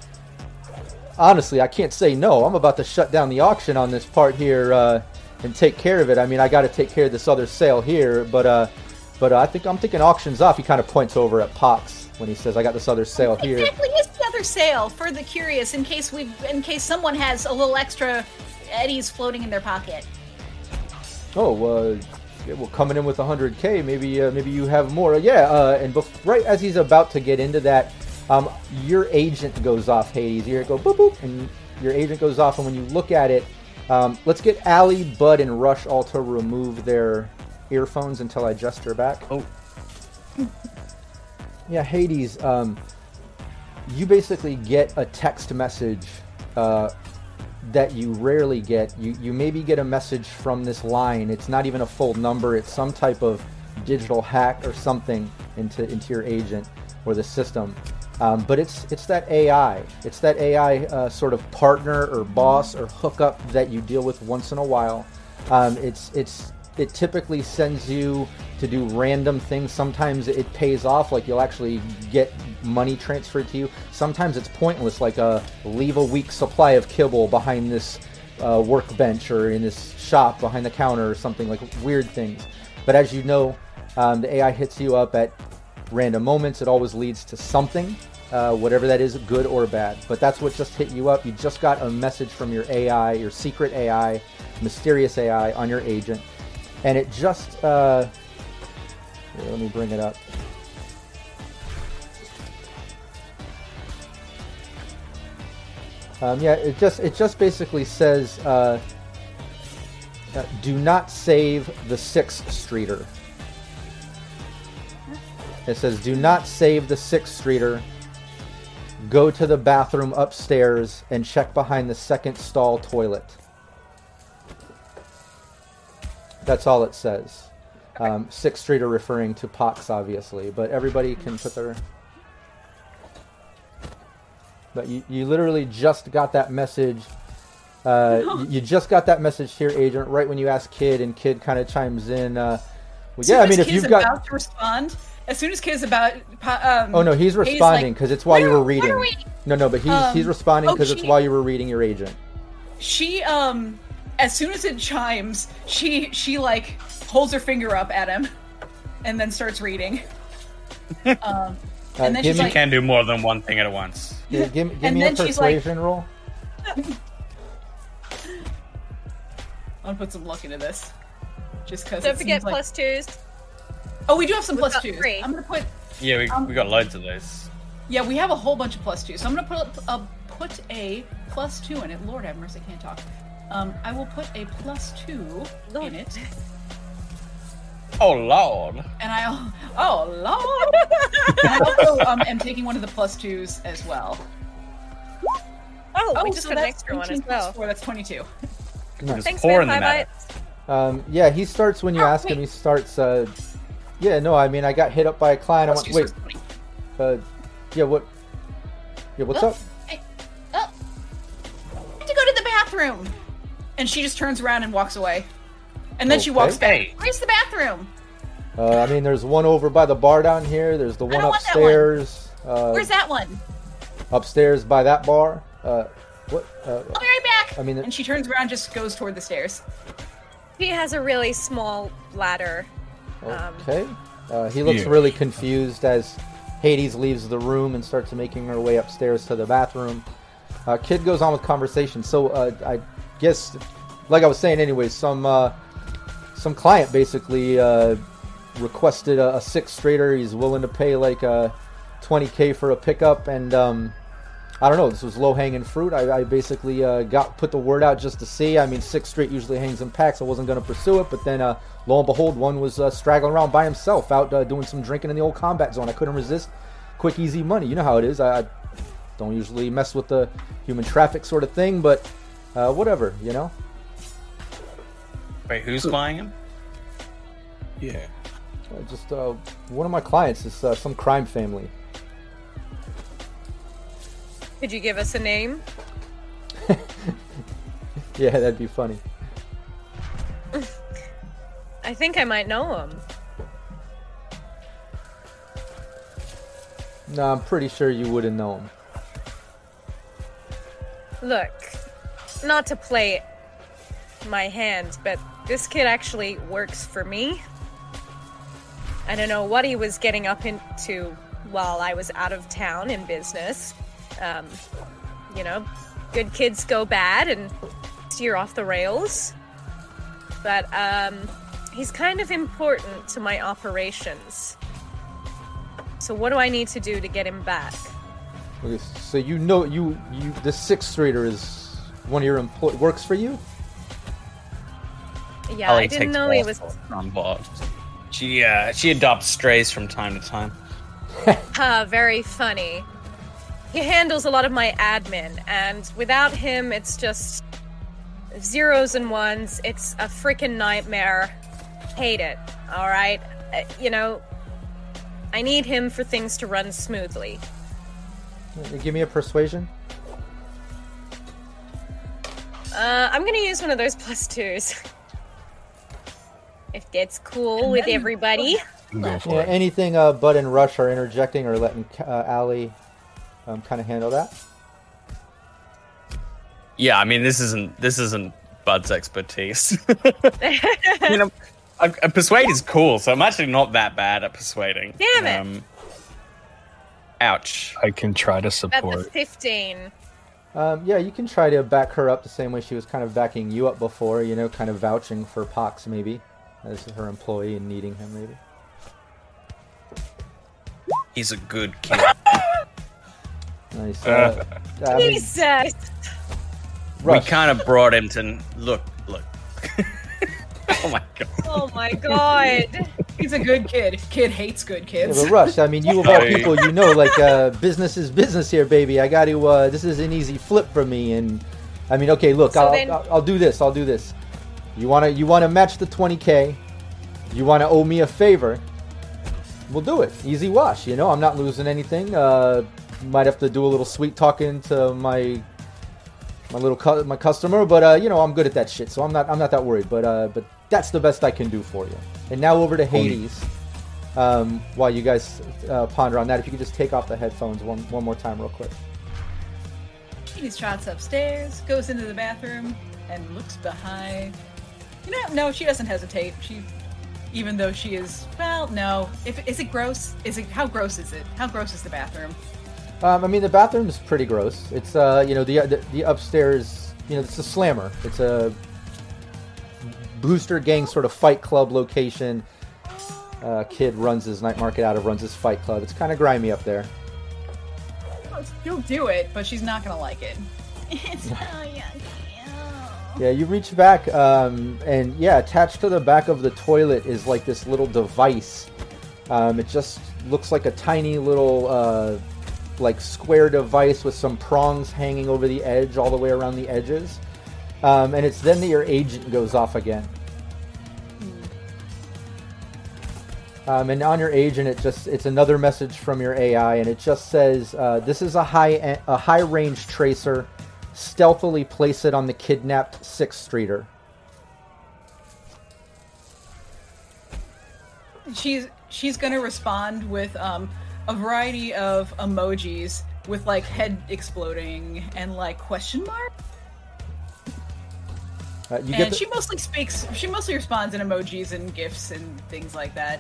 honestly, I can't say no. I'm about to shut down the auction on this part here uh, and take care of it. I mean, I got to take care of this other sale here, but uh, but uh, I think I'm thinking auctions off. He kind of points over at Pox when he says, "I got this other sale here." Exactly, is the other sale for the curious in case we in case someone has a little extra eddies floating in their pocket. Oh, uh, yeah, well, coming in with 100k, maybe uh, maybe you have more. Yeah, uh, and bef- right as he's about to get into that, um, your agent goes off, Hades. You it go boop boop, and your agent goes off. And when you look at it, um, let's get Alley, Bud, and Rush all to remove their earphones until I gesture back. Oh. Yeah, Hades. Um, you basically get a text message uh, that you rarely get. You you maybe get a message from this line. It's not even a full number. It's some type of digital hack or something into into your agent or the system. Um, but it's it's that AI. It's that AI uh, sort of partner or boss or hookup that you deal with once in a while. Um, it's it's it typically sends you to do random things. Sometimes it pays off, like you'll actually get money transferred to you. Sometimes it's pointless, like a leave a week supply of kibble behind this uh, workbench or in this shop behind the counter or something like weird things. But as you know, um, the AI hits you up at random moments. It always leads to something, uh, whatever that is, good or bad. But that's what just hit you up. You just got a message from your AI, your secret AI, mysterious AI on your agent, and it just. Uh, here, let me bring it up. Um, yeah, it just it just basically says, uh, uh, "Do not save the Sixth Streeter." It says, "Do not save the Sixth Streeter. Go to the bathroom upstairs and check behind the second stall toilet." That's all it says. Um, Sixth are referring to Pox, obviously, but everybody can put their. But you, you literally just got that message. Uh, you, you just got that message here, agent, right when you ask Kid, and Kid kind of chimes in. Uh, well, yeah, I mean, if Kid's you've got. about to respond, as soon as Kid's about, um, Oh no, he's responding because it's while you were reading. we?" No, no, but he's Um, he's responding oh, because it's while you were reading your agent. she um as soon as it chimes she she like holds her finger up at him and then starts reading um Uh, and then give she's me- You like can do more than one thing at once. Yeah, give give me a then she's like- persuasion roll. i'm gonna put some luck into this just because Don't forget plus twos. oh we do have some We've twos three. i'm gonna put Yeah, we, Um, we got loads of those. yeah we have a whole bunch of plus twos so i'm gonna put a put a plus two in it lord have mercy i can't talk um i will put a plus two Lord. in it Oh lord. and i oh lord and i also um, am taking one of the plus twos as well Oh, we just so got an that's extra one as well. four, that's 22 Nice. Thanks, pour man. in the High matter. bites. Um, yeah, he starts when you Oh, ask him. He starts. Uh, yeah, no, I mean, I got hit up by a client. I Plus went, wait, so it's 20. uh, yeah, what? Yeah, what's Oh, up? I, oh, I have to go to the bathroom. And she just turns around and walks away. And then she walks Okay. back. Where's the bathroom? Uh, I mean, there's one over by the bar down here. There's the one don't that one. upstairs. Uh, Where's that one? upstairs by that bar. Uh, What? Uh, I'll be right back. I mean, and she turns around, just goes toward the stairs. He has a really small ladder. Um, okay. Uh, he looks Yeah. really confused as Hades leaves the room and starts making her way upstairs to the bathroom. Uh, Kid goes on with conversation. So uh, I guess, like I was saying, anyways, some uh, some client basically uh, requested a, a Sixth Streeter. He's willing to pay like uh, 20k for a pickup, and um, I don't know. This was low hanging fruit. I, I basically uh, got put the word out just to see. I mean, Sixth Street usually hangs in packs. I wasn't going to pursue it, but then uh, lo and behold, one was uh, straggling around by himself, out uh, doing some drinking in the old combat zone. I couldn't resist. Quick, easy money. You know how it is. I, I don't usually mess with the human traffic sort of thing, but uh, whatever. You know. Wait, who's buying him? Yeah. Uh, just uh, one of my clients is uh, some crime family. Could you give us a name? Yeah, that'd be funny. I think I might know him. No, I'm pretty sure you wouldn't know him. Look, not to play my hand, but this kid actually works for me. I don't know what he was getting up into while I was out of town in business. Um, you know, good kids go bad and steer off the rails. But um, he's kind of important to my operations. So what do I need to do to get him back? Okay, so you know you you the Sixth Streeter is one of your employ works for you. Yeah, Ellie I didn't know he was on board. She uh, she adopts strays from time to time. Ah, very funny. He handles a lot of my admin, and without him, it's just zeros and ones. It's a freaking nightmare. Hate it. All right, Uh, you know, I need him for things to run smoothly. Give me a persuasion. Uh, I'm gonna use one of those plus twos. If that's cool with everybody. Go for Yeah, it. anything uh, Bud and Rush are interjecting or letting uh, Alley um, kind of handle that. Yeah, I mean this isn't this isn't Bud's expertise. you know, I, I persuade is cool, so I'm actually not that bad at persuading. Damn it. Um, ouch. I can try to support. That's a support. 15. Um, yeah, you can try to back her up the same way she was kind of backing you up before. You know, kind of vouching for Pox maybe as her employee and needing him maybe. He's a good kid. Nice. Uh, I mean, Jesus! we kind of brought him to look, look. oh my god. Oh my god. He's a good kid. Kid hates good Yeah, kids. but Rush, I mean, you of all people, you know, like uh, business is business here, baby. I got to. Uh, this is an easy flip for me, and I mean, okay, look, So I'll, then- I'll, I'll do this. I'll do this. You wanna you wanna match the 20k? You wanna owe me a favor? We'll do it. Easy wash. You know, I'm not losing anything. Uh, might have to do a little sweet talking to my my little cu- my customer, but uh, you know, I'm good at that shit, so I'm not I'm not that worried. But uh, but that's the best I can do for you. And now over to Hades. Um, while you guys uh, ponder on that, if you could just take off the headphones one one more time, real quick. He trots upstairs, goes into the bathroom, and looks behind. You know, no, she doesn't hesitate. She, even though she is, well, no. If is it gross? Is it how gross is it? How gross is the bathroom? Um, I mean, the bathroom is pretty gross. It's uh, you know, the the, the upstairs, you know, it's a slammer. It's a booster gang sort of fight club location. Uh, kid runs his night market out of, runs his fight club. It's kind of grimy up there. She'll do it, but she's not gonna like it. It's Yeah, you reach back, um, and yeah, attached to the back of the toilet is like this little device. Um, it just looks like a tiny little, uh, like square device with some prongs hanging over the edge, all the way around the edges. Um, and it's then that your agent goes off again. Um, and on your agent, it just it's another message from your AI, and it just says, uh, "This is a high a high range tracer. Stealthily place it on the kidnapped Sixth Streeter." she's she's gonna respond with um, a variety of emojis with like head exploding and like question mark. Uh, and the, she mostly speaks. She mostly responds in emojis and gifs and things like that.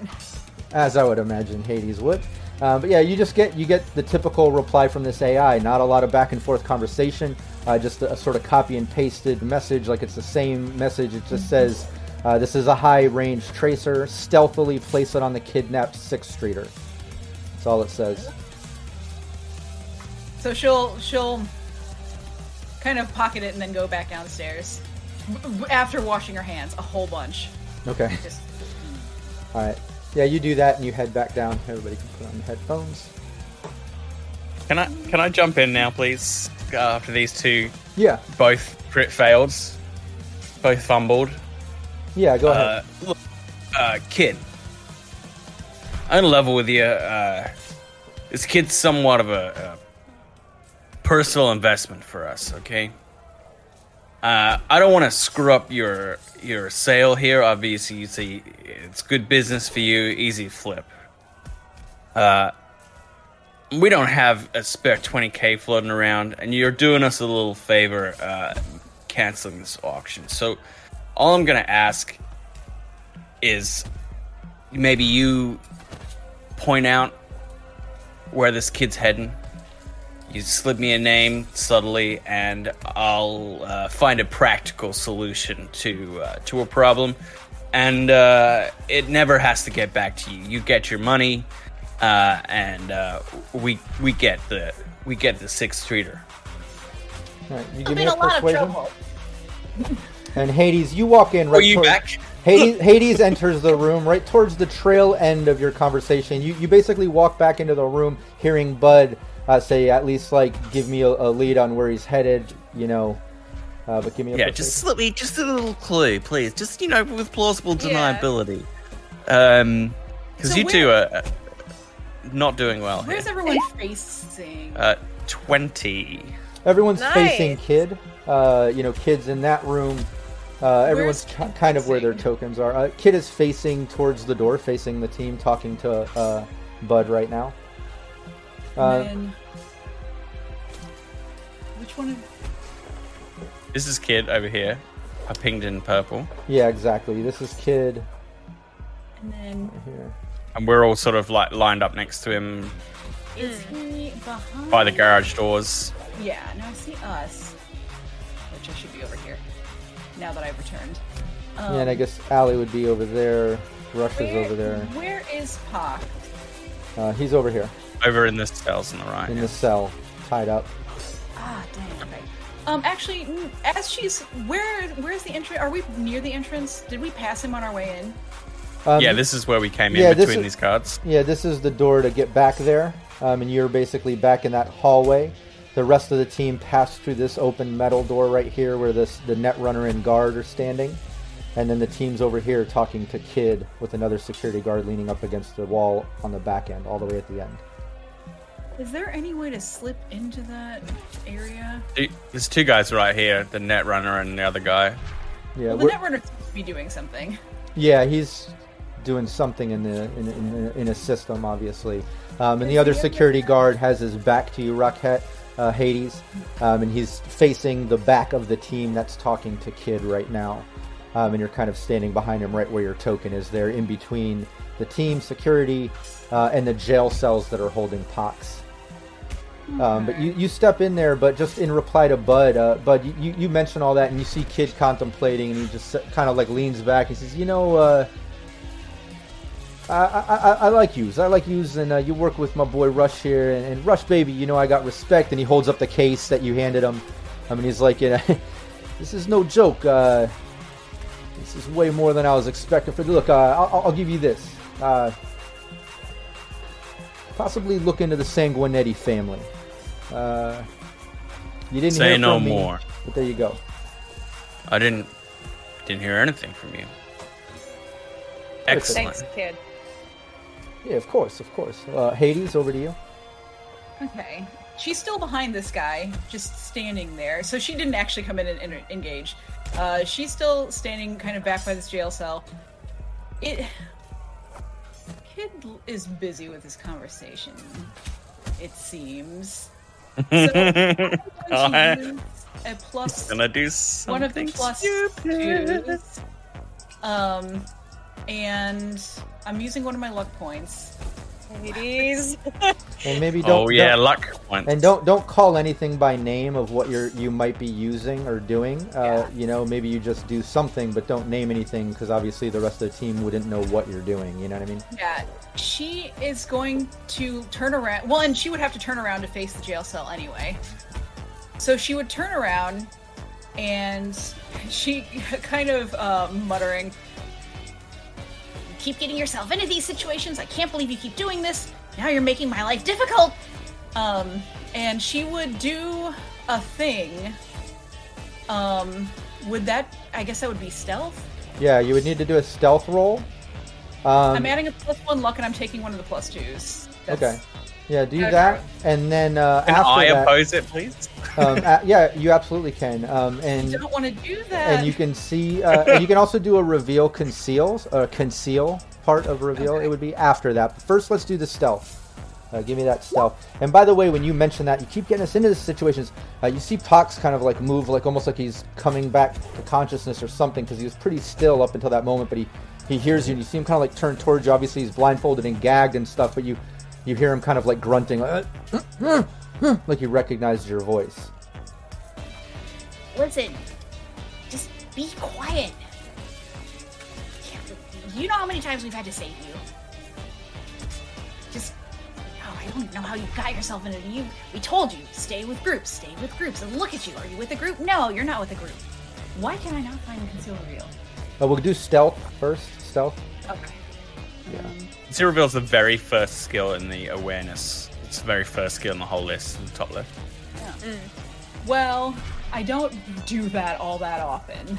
as I would imagine Hades would. Uh, but yeah, you just get you get the typical reply from this AI. Not a lot of back and forth conversation. Uh, just a, a sort of copy and pasted message, like it's the same message. It just says, uh, "This is a high range tracer. Stealthily place it on the kidnapped Sixth Streeter." That's all it says. So she'll she'll kind of pocket it and then go back downstairs after washing her hands a whole bunch. Okay. Just All right. Yeah, you do that and you head back down. Everybody can put on the headphones. Can I can I jump in now, please? Uh, after these two Yeah. both crit failed, both fumbled. Yeah. Go Uh, ahead. look, uh, kid. I'm gonna level with you. Uh, this kid's somewhat of a, a personal investment for us. Okay. Uh, I don't want to screw up your your sale here. Obviously, you see, it's good business for you. Easy flip. Uh, we don't have a spare 20k floating around, and you're doing us a little favor uh, canceling this auction. So, all I'm gonna ask is maybe you point out where this kid's heading. You slip me a name subtly, and I'll uh, find a practical solution to uh, to a problem. And uh, it never has to get back to you. You get your money, uh, and uh, we we get the we get the sixth streeter. All right. You I'm give me in a a lot of persuasion. trouble. And Hades, you walk in right. Are you toward- back? Hades, Hades enters the room right towards the trail end of your conversation. You you basically walk back into the room, hearing Bud uh, say at least like give me a, a lead on where he's headed. You know, uh, but give me a Yeah, just slip me just a little clue, please. Just you know, with plausible Yeah. deniability. Um, because So you two where- are uh, not doing well where's here. everyone facing? Uh, twenty. Everyone's Nice. facing kid. Uh, you know, kids in that room. Uh, everyone's Where's ki- kind of where their tokens are. Uh, kid is facing towards the door, facing the team, talking to uh, Bud right now. Uh, then- which one? Of, This is kid over here. I pinged in purple, yeah, exactly. This is kid and then here. and we're all sort of like lined up next to him is he behind? by the garage doors. Yeah. Now I see us, which I should be over here. Now that I've returned. Um, yeah, and I guess Alley would be over there. Rush is over there. Where is Pac? Uh, he's over here Over in the cells on the right. in the cell, tied up. Ah, dang. Okay. Um, actually, as she's where? Where's the entrance? Are we near the entrance? Did we pass him on our way in? Um, yeah, this is where we came in Yeah, this between is- these cards. Yeah, this is the door to get back there, um, and you're basically back in that hallway. The rest of the team passed through this open metal door right here, where this the net runner and guard are standing, and then the team's over here talking to Kid with another security guard leaning up against the wall on the back end, all the way at the end. Is there any way to slip into that area? There's two guys right here, the net runner and the other guy. Yeah, well, the we're- netrunner seems to be doing something. yeah, he's doing something in the in, in, in a system, obviously. Um, and the other security guard has his back to you, Rockhet, uh, Hades, um, and he's facing the back of the team that's talking to Kid right now. Um, and you're kind of standing behind him, right where your token is. There, in between the team security uh, and the jail cells that are holding Pox. Um, but you, you step in there, but just in reply to Bud, uh, Bud, you- you, mention all that, and you see Kid contemplating, and he just kind of like leans back. He says, "You know, uh, I, I, I, like yous. I like yous, and uh, you work with my boy Rush here, and, and Rush, baby, you know I got respect." And he holds up the case that you handed him. I mean, he's like, know, "This is no joke. Uh, this is way more than I was expecting." For look, uh, I'll, I'll give you this. Uh, possibly look into the Sanguinetti family. Uh, you didn't Say hear no from me, more. but there you go. I didn't didn't hear anything from you. Excellent. Thanks, kid. Yeah, of course, of course. Uh, Hades, over to you. Okay. She's still behind this guy, just standing there. So she didn't actually come in and, and engage. Uh, she's still standing kind of back by this jail cell. It. Kid is busy with his conversation, it seems. Going I- a plus gonna do one of the plus stupid. twos. Um, and I'm using one of my luck points. Ladies. And maybe don't. Oh yeah, don't- luck points. and don't don't call anything by name of what you're you might be using or doing. Uh, Yeah. You know, maybe you just do something, but don't name anything because obviously the rest of the team wouldn't know what you're doing. You know what I mean? Yeah, she is going to turn around. Well, and she would have to turn around to face the jail cell anyway. So she would turn around, and she kind of uh, muttering, "You keep getting yourself into these situations. I can't believe you keep doing this. Now you're making my life difficult." Um, and she would do a thing. Um, would that? I guess that would be stealth. Yeah, you would need to do a stealth roll. Um, I'm adding a plus one luck, and I'm taking one of the plus twos. That's- okay. Yeah, do Okay. that, and then uh, Can after I that, oppose it, please? Um, a- yeah, you absolutely can. Um, I and don't want to do that. and you can see, uh, and you can also do a reveal conceals, uh, conceal part of reveal. Okay. It would be after that. But first, let's do the stealth. Uh, give me that stealth. And by the way, when you mention that, you keep getting us into these situations. Uh, you see Pox kind of like move, like almost like he's coming back to consciousness or something, because he was pretty still up until that moment. But he he hears you, and you see him kind of like turn towards you. Obviously, he's blindfolded and gagged and stuff, but you you hear him kind of like grunting, like, like he recognized your voice. Listen, just be quiet. You know how many times we've had to save you. Just, oh, I don't know how you got yourself into you. We told you, stay with groups, stay with groups, and look at you. Are you with a group? No, you're not with a group. Why can I not find the conceal reveal? Uh, we'll do stealth first. Stealth. Okay. Yeah. Zero reveal is the very first skill in the awareness. It's the very first skill in the whole list, the top left. Mm. Well, I don't do that all that often.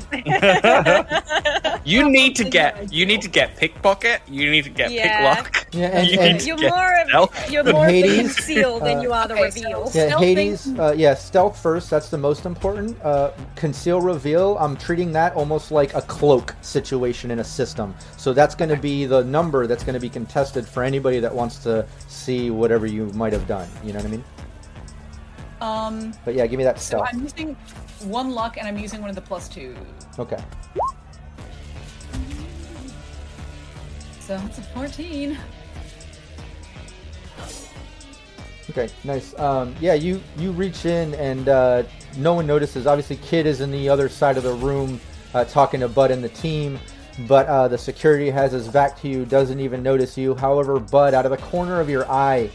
You need to get you need to get pickpocket. You need to get Yeah. picklock. Yeah, and- you and, need you're, get more of stealth. you're more of the Hades, conceal than uh, you are the Okay, so- reveal. Yeah, Stealthing- Hades. Uh, yeah, stealth first. That's the most important. Uh, conceal, reveal. I'm treating that almost like a cloak situation in a system. So that's going to be the number that's going to be contested for anybody that wants to see whatever you might have done. You know what I mean? Um, But yeah, give me that so. I'm using one luck, and I'm using one of the plus two. Okay. So that's a 14. Okay, nice. Um, yeah, you you reach in and uh, no one notices. Obviously, Kid is in the other side of the room uh, talking to Bud and the team, but uh, the security has his back to you, doesn't even notice you. However, Bud, out of the corner of your eye,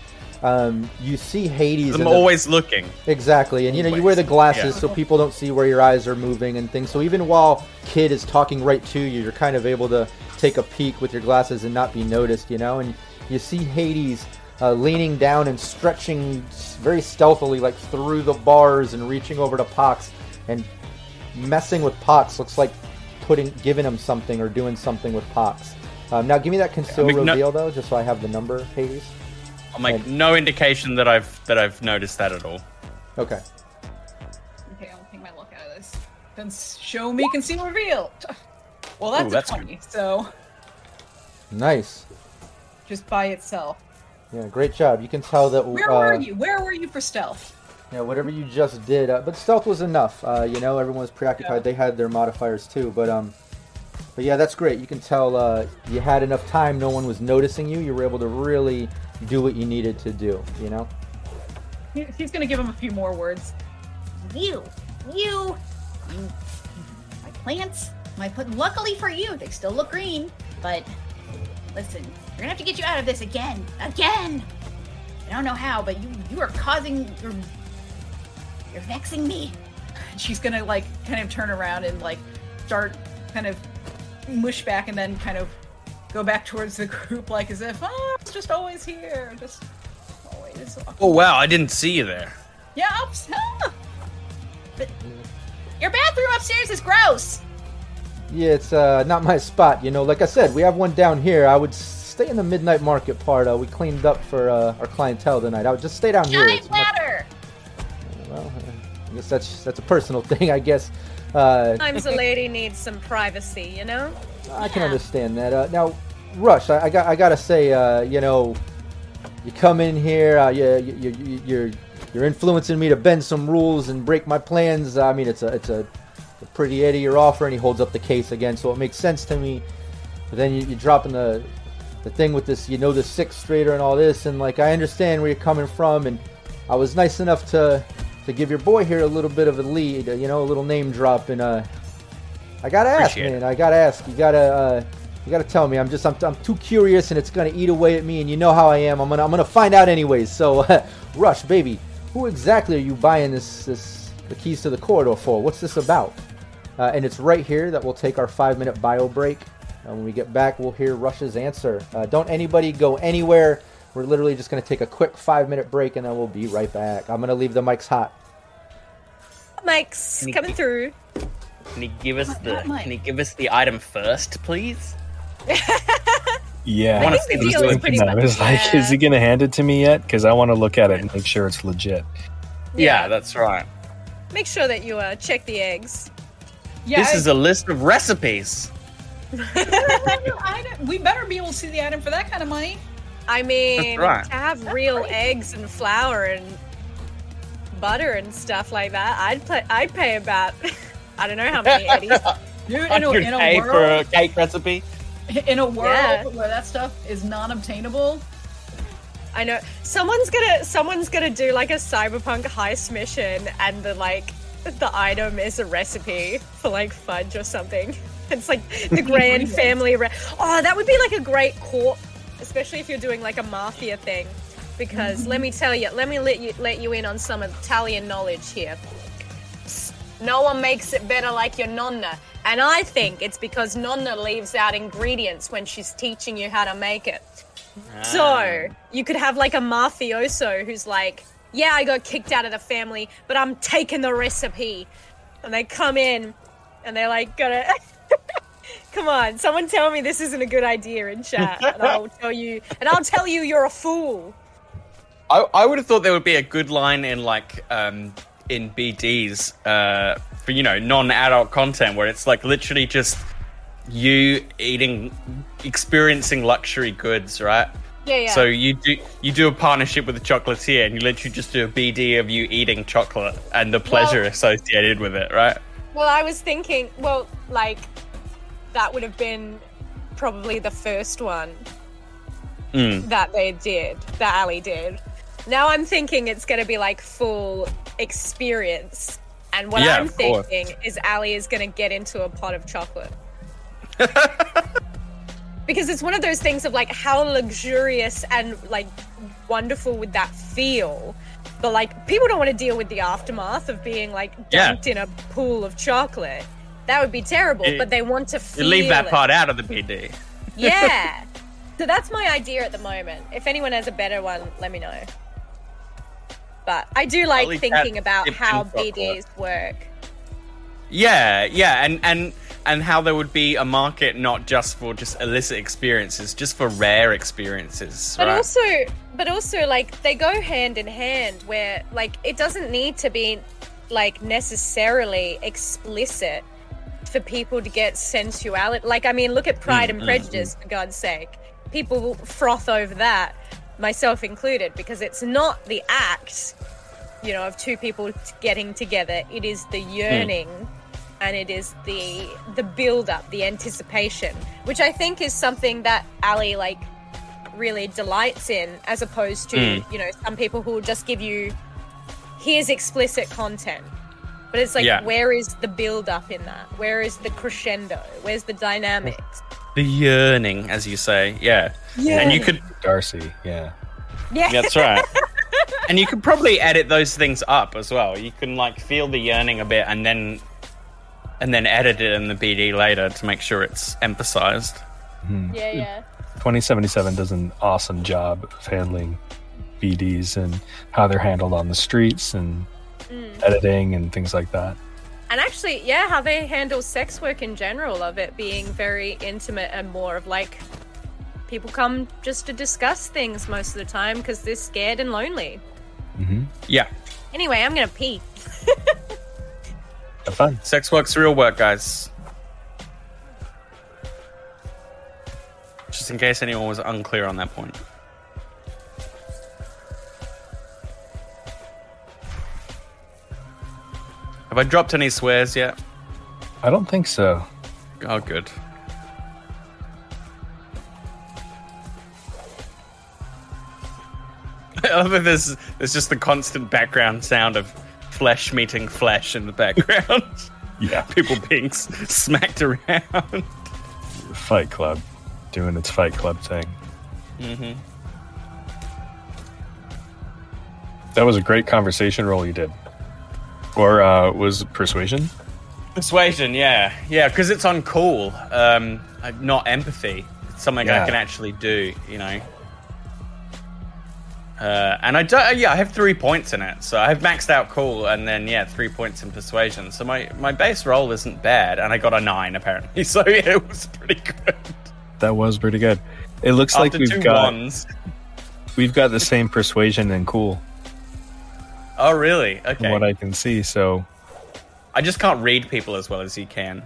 um, you see Hades. I'm the- always looking. Exactly, and you know you wear the glasses so people don't see where your eyes are moving and things. So even while Kid is talking right to you, you're kind of able to take a peek with your glasses and not be noticed, you know. And you see Hades uh, leaning down and stretching very stealthily, like through the bars and reaching over to Pox and messing with Pox. Looks like putting, giving him something or doing something with Pox. Um, now, give me that conceal mean, no- reveal though, just so I have the number, Hades. I'm like And- no indication that I've that I've noticed that at all. Okay. Okay, I'll take my luck out of this. Then show me conceal reveal. Well, that's, Ooh, that's a 20, so Nice. just by itself. Yeah, great job. You can tell that. Where uh, were you? Where were you for stealth? Yeah, whatever you just did, uh, but stealth was enough. Uh, you know, everyone was preoccupied. Yeah. They had their modifiers too, but um, but yeah, that's great. You can tell uh, you had enough time. No one was noticing you. You were able to really do what you needed to do. You know. He- He's gonna give him a few more words. You, you, you, my plants, my put. Luckily for you, they still look green. But listen, we're gonna have to get you out of this again, again. I don't know how, but you you are causing. You're, you're vexing me. She's gonna like kind of turn around and like start kind of mush back and then kind of go back towards the group like as if oh it's just always here just always Oh wow, I didn't see you there. yeah ups- ah. But your bathroom upstairs is gross. Yeah, it's uh, not my spot. You know, like I said, we have one down here. I would stay in the midnight market part. Uh, we cleaned up for uh, our clientele tonight. I would just stay down here. Giant It's much- well, I guess that's that's a personal thing. I guess. Uh, Sometimes a lady needs some privacy, you know? I can Yeah. understand that. Uh, now, Rush, I, I got I gotta say, uh, you know, you come in here, uh, you, you, you, you're you're influencing me to bend some rules and break my plans. I mean, it's a it's a, a pretty Eddie you're offering. He holds up the case again, so it makes sense to me. But then you, you're dropping the the thing with this, you know, the Sixth Streeter and all this, and like I understand where you're coming from, and I was nice enough to to give your boy here a little bit of a lead, you know, a little name drop, and uh, I gotta ask, Appreciate man, I gotta ask, you gotta. Uh, you gotta tell me. I'm just I'm, I'm too curious, and it's gonna eat away at me. And you know how I am. I'm gonna I'm gonna find out anyways. So, Rush, baby, who exactly are you buying this this the keys to the corridor for? What's this about? Uh, and it's right here that we'll take our five minute bio break. And when we get back, we'll hear Rush's answer. Uh, don't anybody go anywhere. We're literally just gonna take a quick five minute break, and then we'll be right back. I'm gonna leave the mics hot. Mics coming through. Can you give us the Not. Can you give us the item first, please? Yeah, I I, think the was deal is pretty much- was like, yeah. is he gonna hand it to me yet? Because I want to look at it and make sure it's legit. Yeah, that's right. Make sure that you uh, check the eggs. Yeah, this I- is a list of recipes. item- we better be able to see the item for that kind of money. I mean, right. to have real eggs and flour and butter and stuff like that, I'd pay. I'd pay about. I don't know how many eddies. Dude, in a, in a 100k for a cake recipe. in a world Yeah. where that stuff is non-obtainable, I know someone's gonna someone's gonna do like a cyberpunk heist mission, and the like the item is a recipe for like fudge or something. It's like the grand family. Re- oh, that would be like a great court, especially if you're doing like a mafia thing. Because mm-hmm. let me tell you, let me let you let you in on some Italian knowledge here. No one makes it better like your nonna, and I think it's because nonna leaves out ingredients when she's teaching you how to make it. So you could have like a mafioso who's like, "Yeah, I got kicked out of the family, but I'm taking the recipe," and they come in, and they're like, "Gotta." Come on, someone tell me this isn't a good idea in chat, and I'll tell you, and I'll tell you you're a fool. I, I would have thought there would be a good line in like um in BDs uh for you know non-adult content where it's like literally just you eating experiencing luxury goods, right? Yeah, yeah. So you do you do a partnership with a chocolatier and you literally just do a BD of you eating chocolate and the pleasure Well- associated with it, right? Well, I was thinking, well, like that would have been probably the first one Mm. that they did, that Alley did. Now I'm thinking it's going to be like full experience. And what Yeah, I'm of course. thinking is Alley is going to get into a pot of chocolate. because it's one of those things of like how luxurious and like wonderful would that feel? But like people don't want to deal with the aftermath of being like Yeah. dunked in a pool of chocolate. That would be terrible, You- but they want to feel leave that it. part out of the BD. Yeah. so that's my idea at the moment. If anyone has a better one, let me know. But I do like thinking about how. BDs work. Yeah, yeah, and and and how there would be a market not just for just illicit experiences, just for rare experiences, But right? also, but also, like they go hand in hand. Where like it doesn't need to be like necessarily explicit for people to get sensuality. Like I mean, look at Pride and mm, Prejudice for God's sake. People froth over that, myself included, because it's not the act, you know, of two people getting together. It is the yearning. And it is the the build up, the anticipation, which I think is something that Alley like really delights in, as opposed to Mm. you know some people who will just give you here's explicit content, but it's like Yeah. where is the build up in that? Where is the crescendo? Where's the dynamics? The yearning, as you say, yeah. And you could, Darcy, yeah. Yeah, that's right. and you could probably edit those things up as well. You can like feel the yearning a bit, and then and then edit it in the BD later to make sure it's emphasized. yeah, yeah. 2077 does an awesome job of handling BDs and how they're handled on the streets and Mm. editing and things like that. And actually, yeah, how they handle sex work in general, of it being very intimate and more of like people come just to discuss things most of the time because they're scared and lonely. hmm Yeah, Anyway, I'm gonna pee. Have fun. sex work's real work, guys. Just in case anyone was unclear on that point. Have I dropped any swears yet? I don't think so. Oh, good. I love that there's, there's just the constant background sound of flesh meeting flesh in the background. Yeah. People being s- smacked around. Fight Club doing its Fight Club thing. Mm-hmm. That was a great conversation roll you did. Or uh, was Persuasion? Persuasion, yeah, yeah, because it's on cool, um, not empathy. It's something I can actually do, you know. Uh, and I don't, yeah, I have three points in it, so I have maxed out cool, and then yeah, three points in persuasion. So my my base roll isn't bad, and I got a nine apparently, so it was pretty good. That was pretty good. It looks like we've got ones. we've got the same persuasion and cool Oh really? Okay. from Okay. what I can see. So I just can't read people as well as you can.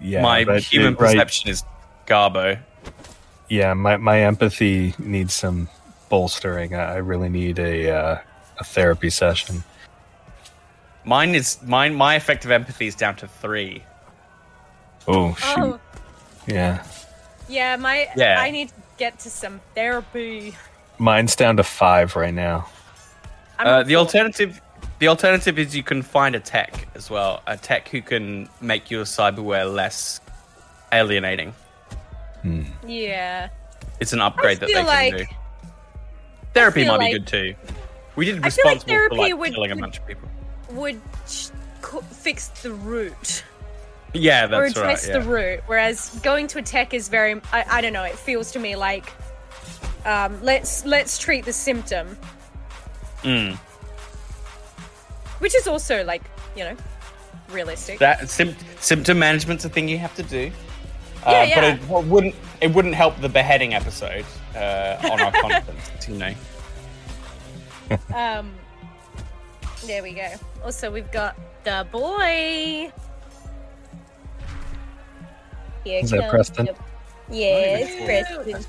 yeah, my but human it- right, perception is garbo. yeah, my my empathy needs some bolstering. I I really need a uh, a therapy session. Mine is mine. My effective empathy is down to three. Oh shoot, Oh, yeah, yeah, my Yeah. I need to get to some therapy. mine's down to five right now. Uh, the alternative, the alternative is you can find a tech as well, a tech who can make your cyberware less alienating. Yeah. It's an upgrade that they feel can do. Therapy might like- be good too. We did I feel like responsible for therapy like would- killing a would- bunch of people. Would co- fix the root. Yeah, or that's address right. the Yeah. The root. Whereas going to a tech is very I, I don't know, it feels to me like um, let's let's treat the symptom. Mm. Which is also like, you know, realistic. That sym- symptom management's a thing you have to do. Uh, Yeah, But it w- wouldn't it wouldn't help the beheading episode uh, on our conference, you know. Um there we go. Also we've got the boy. Here Is that Preston? the- Yes, Not Preston.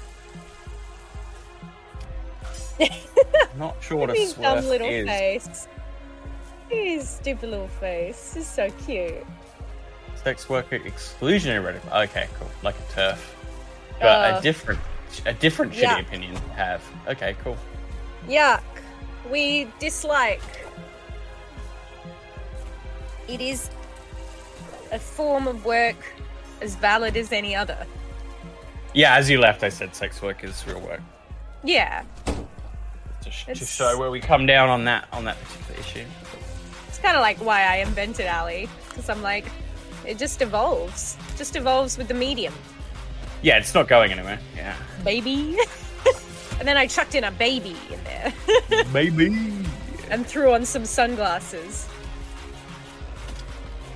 Not sure what a His dumb little is. face. His stupid little face. It's so cute. Sex worker exclusionary radical. Okay, cool. Like a turf, but Uh, a different, a different shitty opinion to have. Okay, cool. Yuck. We dislike. It is a form of work as valid as any other. Yeah, as you left, I said sex work is real work. Yeah. To, sh- to show where we come down on that on that particular issue. It's kind of like why I invented Alley. Because I'm like, it just evolves. Just evolves with the medium. Yeah, it's not going anywhere. Yeah, Baby. and then I chucked in a baby in there baby. and threw on some sunglasses.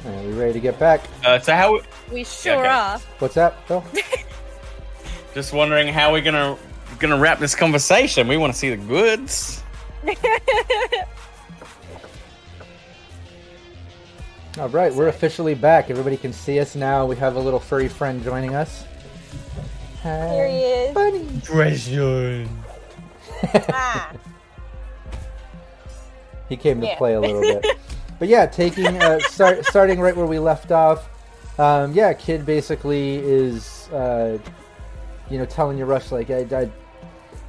Are we ready to get back? Uh, so how? We sure okay. are. What's that, Phil? Just wondering how we're gonna gonna wrap this conversation. We want to see the goods. All right, we're officially back. Everybody can see us now. We have a little furry friend joining us. Hi, Here he is. Bunny. Pressure. Ah. He came to Yeah. play a little bit. But yeah, taking uh, start, starting right where we left off. Um, yeah, kid basically is, uh, you know, telling you Rush like, I, I,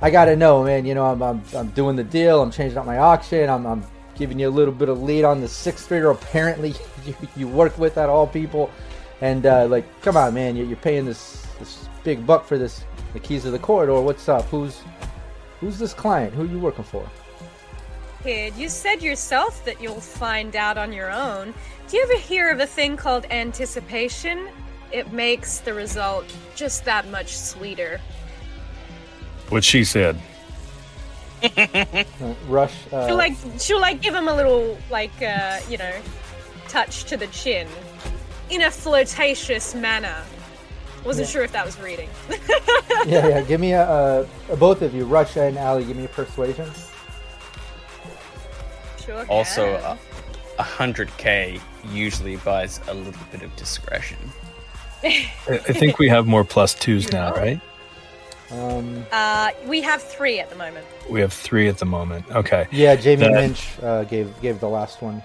I gotta know, man. You know, I'm, I'm, I'm doing the deal. I'm changing out my auction. I'm, I'm giving you a little bit of lead on the sixth figure. Apparently, you, you work with at all people, and uh, like, come on, man. You're, you're paying this this big buck for this the keys of the corridor. What's up? Who's who's this client? Who are you working for? Kid, you said yourself that you'll find out on your own. Do you ever hear of a thing called anticipation? It makes the result just that much sweeter. What she said. Rush. Uh, She'll like she'll like give him a little like uh, you know, touch to the chin in a flirtatious manner. Wasn't Yeah. sure if that was reading. yeah, yeah. Give me a, a, a both of you, Rush and Alley. Give me a persuasion. sure. Also, can. uh, a hundred k usually buys a little bit of discretion. I I think we have more plus twos now, right? Um, uh, we have three at the moment. We have three at the moment. Okay. yeah, Jamie That- Lynch uh, gave gave the last one.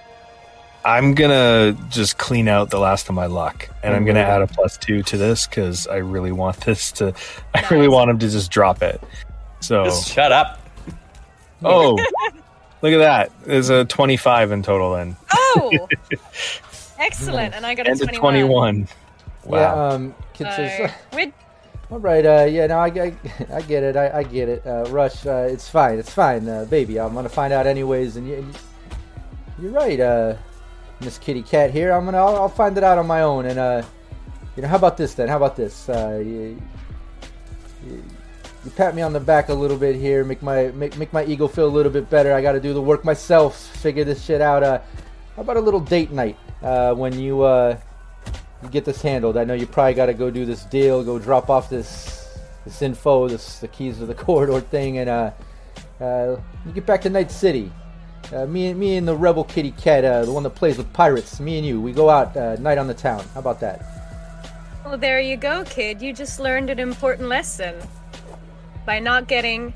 I'm gonna just clean out the last of my luck, and I'm gonna Mhm. add a plus two to this because I really want this to. I really want him to just drop it. So, Just shut up. oh, look at that! There's a 25 in total then, Oh, excellent! And I got a and a 21. 21. Wow. Yeah, um, Kid So, says, all right, uh, yeah, no, I, I, I get it, I, I get it. Uh, Rush, uh, it's fine, it's fine, uh, baby. I'm gonna find out anyways, and you, and you're right, uh, Miss Kitty Cat here. I'm gonna, I'll, I'll find it out on my own, and uh, you know, how about this then? How about this? Uh, you, you, you pat me on the back a little bit here, make my make make my ego feel a little bit better. I got to do the work myself, figure this shit out. Uh, how about a little date night uh, when you uh, you get this handled? I know you probably got to go do this deal, go drop off this this info, this the keys to the corridor thing, and uh, uh, you get back to Night City. Uh, me and me and the rebel kitty cat, uh, the one that plays with pirates. Me and you, we go out uh, night on the town. How about that? Well, there you go, kid. You just learned an important lesson. By not getting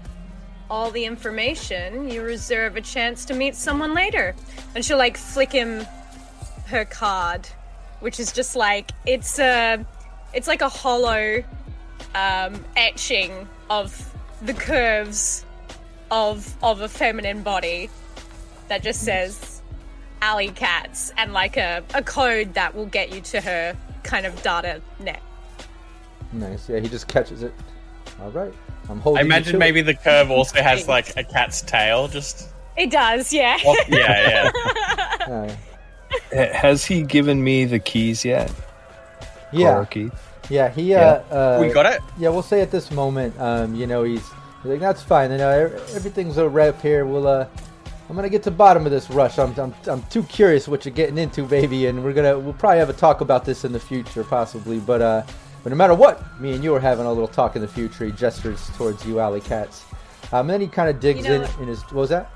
all the information, you reserve a chance to meet someone later. And she'll like flick him her card, which is just like it's a it's like a hollow um, etching of the curves of of a feminine body that just says Alley Katz and like a, a code that will get you to her kind of data net. Nice. Yeah, he just catches it. All right. I'm holding. I imagine maybe It. the curve also has like a cat's tail. Just It does, yeah. oh, yeah, yeah. Ha- Has he given me the keys yet? yeah. Key? Yeah. He. Uh, uh, we got it. Yeah, we'll say at this moment, um, you know, he's, he's like, that's fine. You know, everything's a wrap here. We'll, uh, I'm gonna get to the bottom of this rush. I'm, I'm, I'm too curious what you're getting into, baby, and we're gonna, we'll probably have a talk about this in the future, possibly. But, uh, but no matter what, me and you are having a little talk in the future. He gestures towards you, Alley Katz. Um, and then he kind of digs You know in in his. What was that?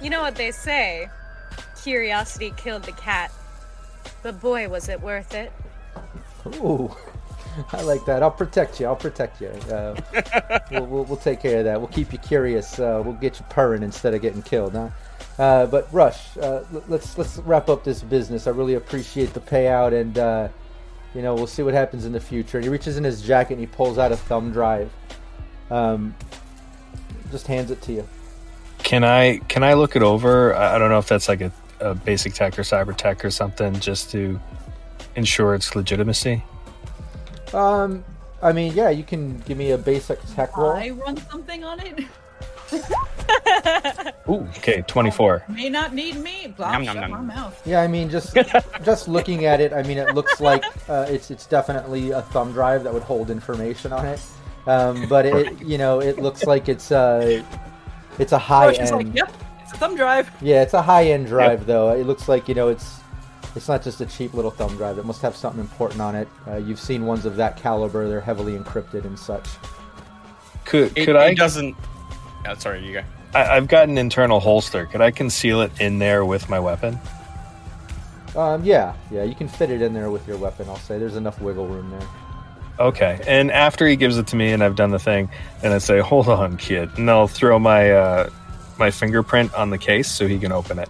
You know what they say? Curiosity killed the cat. But boy, was it worth it. Ooh, I like that. I'll protect you. I'll protect you. Uh, we'll, we'll, we'll take care of that. We'll keep you curious. Uh, we'll get you purring instead of getting killed, huh? Uh, but Rush, uh, l- let's let's wrap up this business. I really appreciate the payout, and uh, you know we'll see what happens in the future. And he reaches in his jacket and he pulls out a thumb drive. Um, just hands it to you. Can I can I look it over? I I don't know if that's like a, a basic tech or cyber tech or something, just to ensure its legitimacy. Um, I mean, yeah, you can give me a basic tech roll. I run something on it. Ooh, okay, twenty four. May not need me. Blah, Nom, shut nom, my nom. mouth. Yeah, I mean, just just looking at it, I mean, it looks like uh, it's it's definitely a thumb drive that would hold information on it. Um, but it, you know, it looks like it's uh, it's a high Oh, she's end. like, yep, it's a thumb drive. Yeah, it's a high end drive though. It looks like you know it's it's not just a cheap little thumb drive. It must have something important on it. Uh, you've seen ones of that caliber; they're heavily encrypted and such. Could could it I? doesn't. Oh, sorry, you go. I? I've got an internal holster. Could I conceal it in there with my weapon? Um, yeah, yeah, you can fit it in there with your weapon. I'll say there's enough wiggle room there. Okay. And after he gives it to me and I've done the thing, and I say, "Hold on, kid," and I'll throw my uh, my fingerprint on the case so he can open it.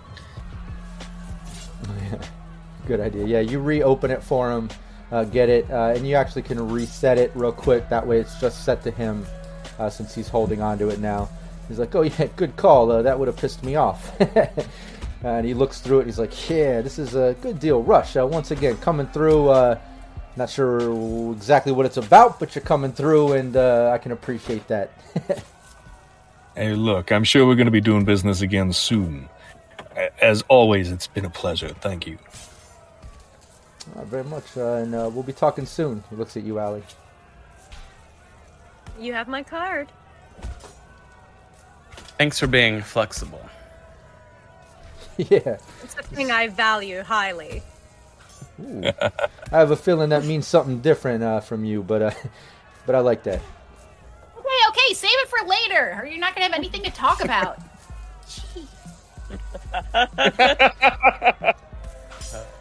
Good idea. Yeah, you reopen it for him, uh, get it, uh, and you actually can reset it real quick. That way, it's just set to him uh, since he's holding on to it now. He's like, "Oh yeah, good call. Uh, that would have pissed me off." and he looks through it. and He's like, "Yeah, this is a good deal, Rush. Uh, once again, coming through. Uh, not sure exactly what it's about, but you're coming through, and I can appreciate that." Hey, look, I'm sure we're going to be doing business again soon. As always, it's been a pleasure. Thank you. Uh, very much, uh, and uh, we'll be talking soon. He looks at you, Alley. You have my card. Thanks for being flexible. yeah. It's a thing I value highly. I have a feeling that means something different uh, from you, but uh, but I like that. Okay, okay, save it for later, or you're not gonna have anything to talk about. Gee.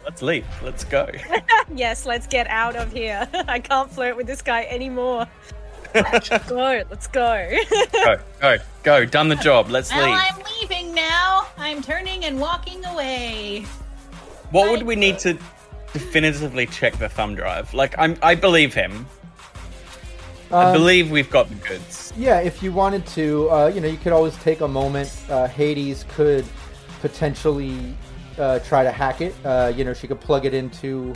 Let's leave. Let's go. yes, let's get out of here. I can't flirt with this guy anymore. let's go. Let's go. go, go, go. Done the job. Let's Well, leave. I'm leaving now. I'm turning and walking away. What would we need to definitively check the thumb drive? Like, I'm, I believe him. I Um, believe we've got the goods. Yeah, if you wanted to, uh, you know, you could always take a moment. Uh, Hades could potentially uh, try to hack it. Uh, you know, she could plug it into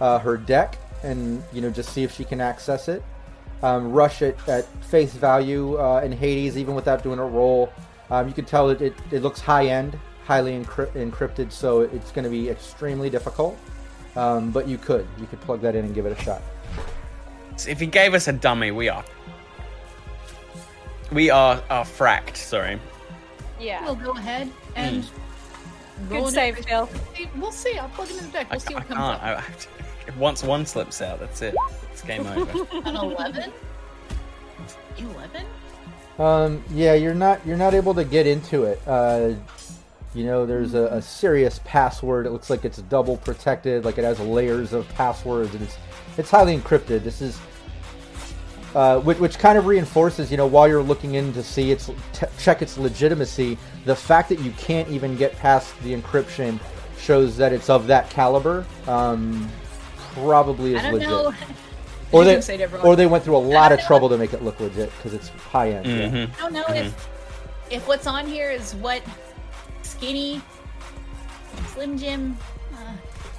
uh, her deck and you know just see if she can access it. Um, rush it at face value uh, in Hades, even without doing a roll. Um, you can tell it, it, it looks high end, highly encrypt- encrypted, so it's going to be extremely difficult. Um, but you could, you could plug that in and give it a shot. So if he gave us a dummy, we are. We are, are fracked, sorry. Yeah. We'll go ahead and roll Good save, information. Phil. We'll see. I'll plug it in the deck. I, We'll see I what can't. comes up. I, I, once one slips out, that's it. It's game over. An eleven. Eleven. Um, yeah, you're not you're not able to get into it. Uh, you know, there's a, a serious password. It looks like it's double protected, like it has layers of passwords, and it's it's highly encrypted. This is uh, which, which kind of reinforces, you know, while you're looking in to see its t- check its legitimacy, the fact that you can't even get past the encryption shows that it's of that caliber. Um, probably is I don't legit. know. Or You they say to everyone. or they went through a lot of know. trouble to make it look legit because it's high end. yeah. Mhm. I don't know if if what's on here is what skinny Slim Jim,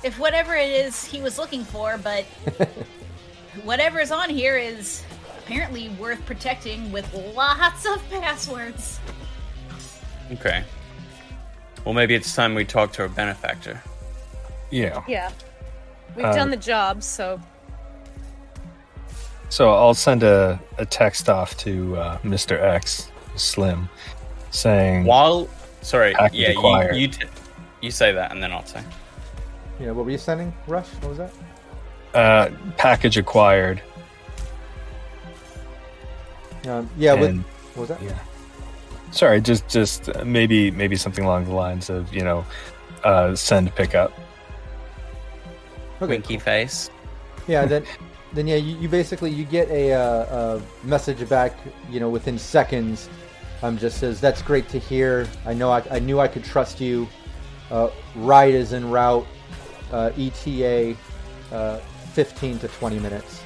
if whatever it is he was looking for, but whatever's on here is apparently worth protecting with lots of passwords. Okay. Well, maybe it's time we talk to our benefactor. Yeah. Yeah. We've Um, done the job, so So I'll send a, a text off to uh, Mr. X, Slim, saying, While, sorry, yeah, you you, t- you say that, and then I'll say. Yeah, what were you sending, Rush? What was that? uh, package acquired. Um, yeah, with, what was that? yeah. Sorry, just just uh, maybe maybe something along the lines of you know, uh, send pickup. Okay, Winky face. Yeah, then then yeah, you, you basically you get a, uh, a message back, you know, within seconds. Um, just says that's great to hear. I know I, I knew I could trust you. Uh, ride is en route. Uh, ETA, uh, 15 to 20 minutes.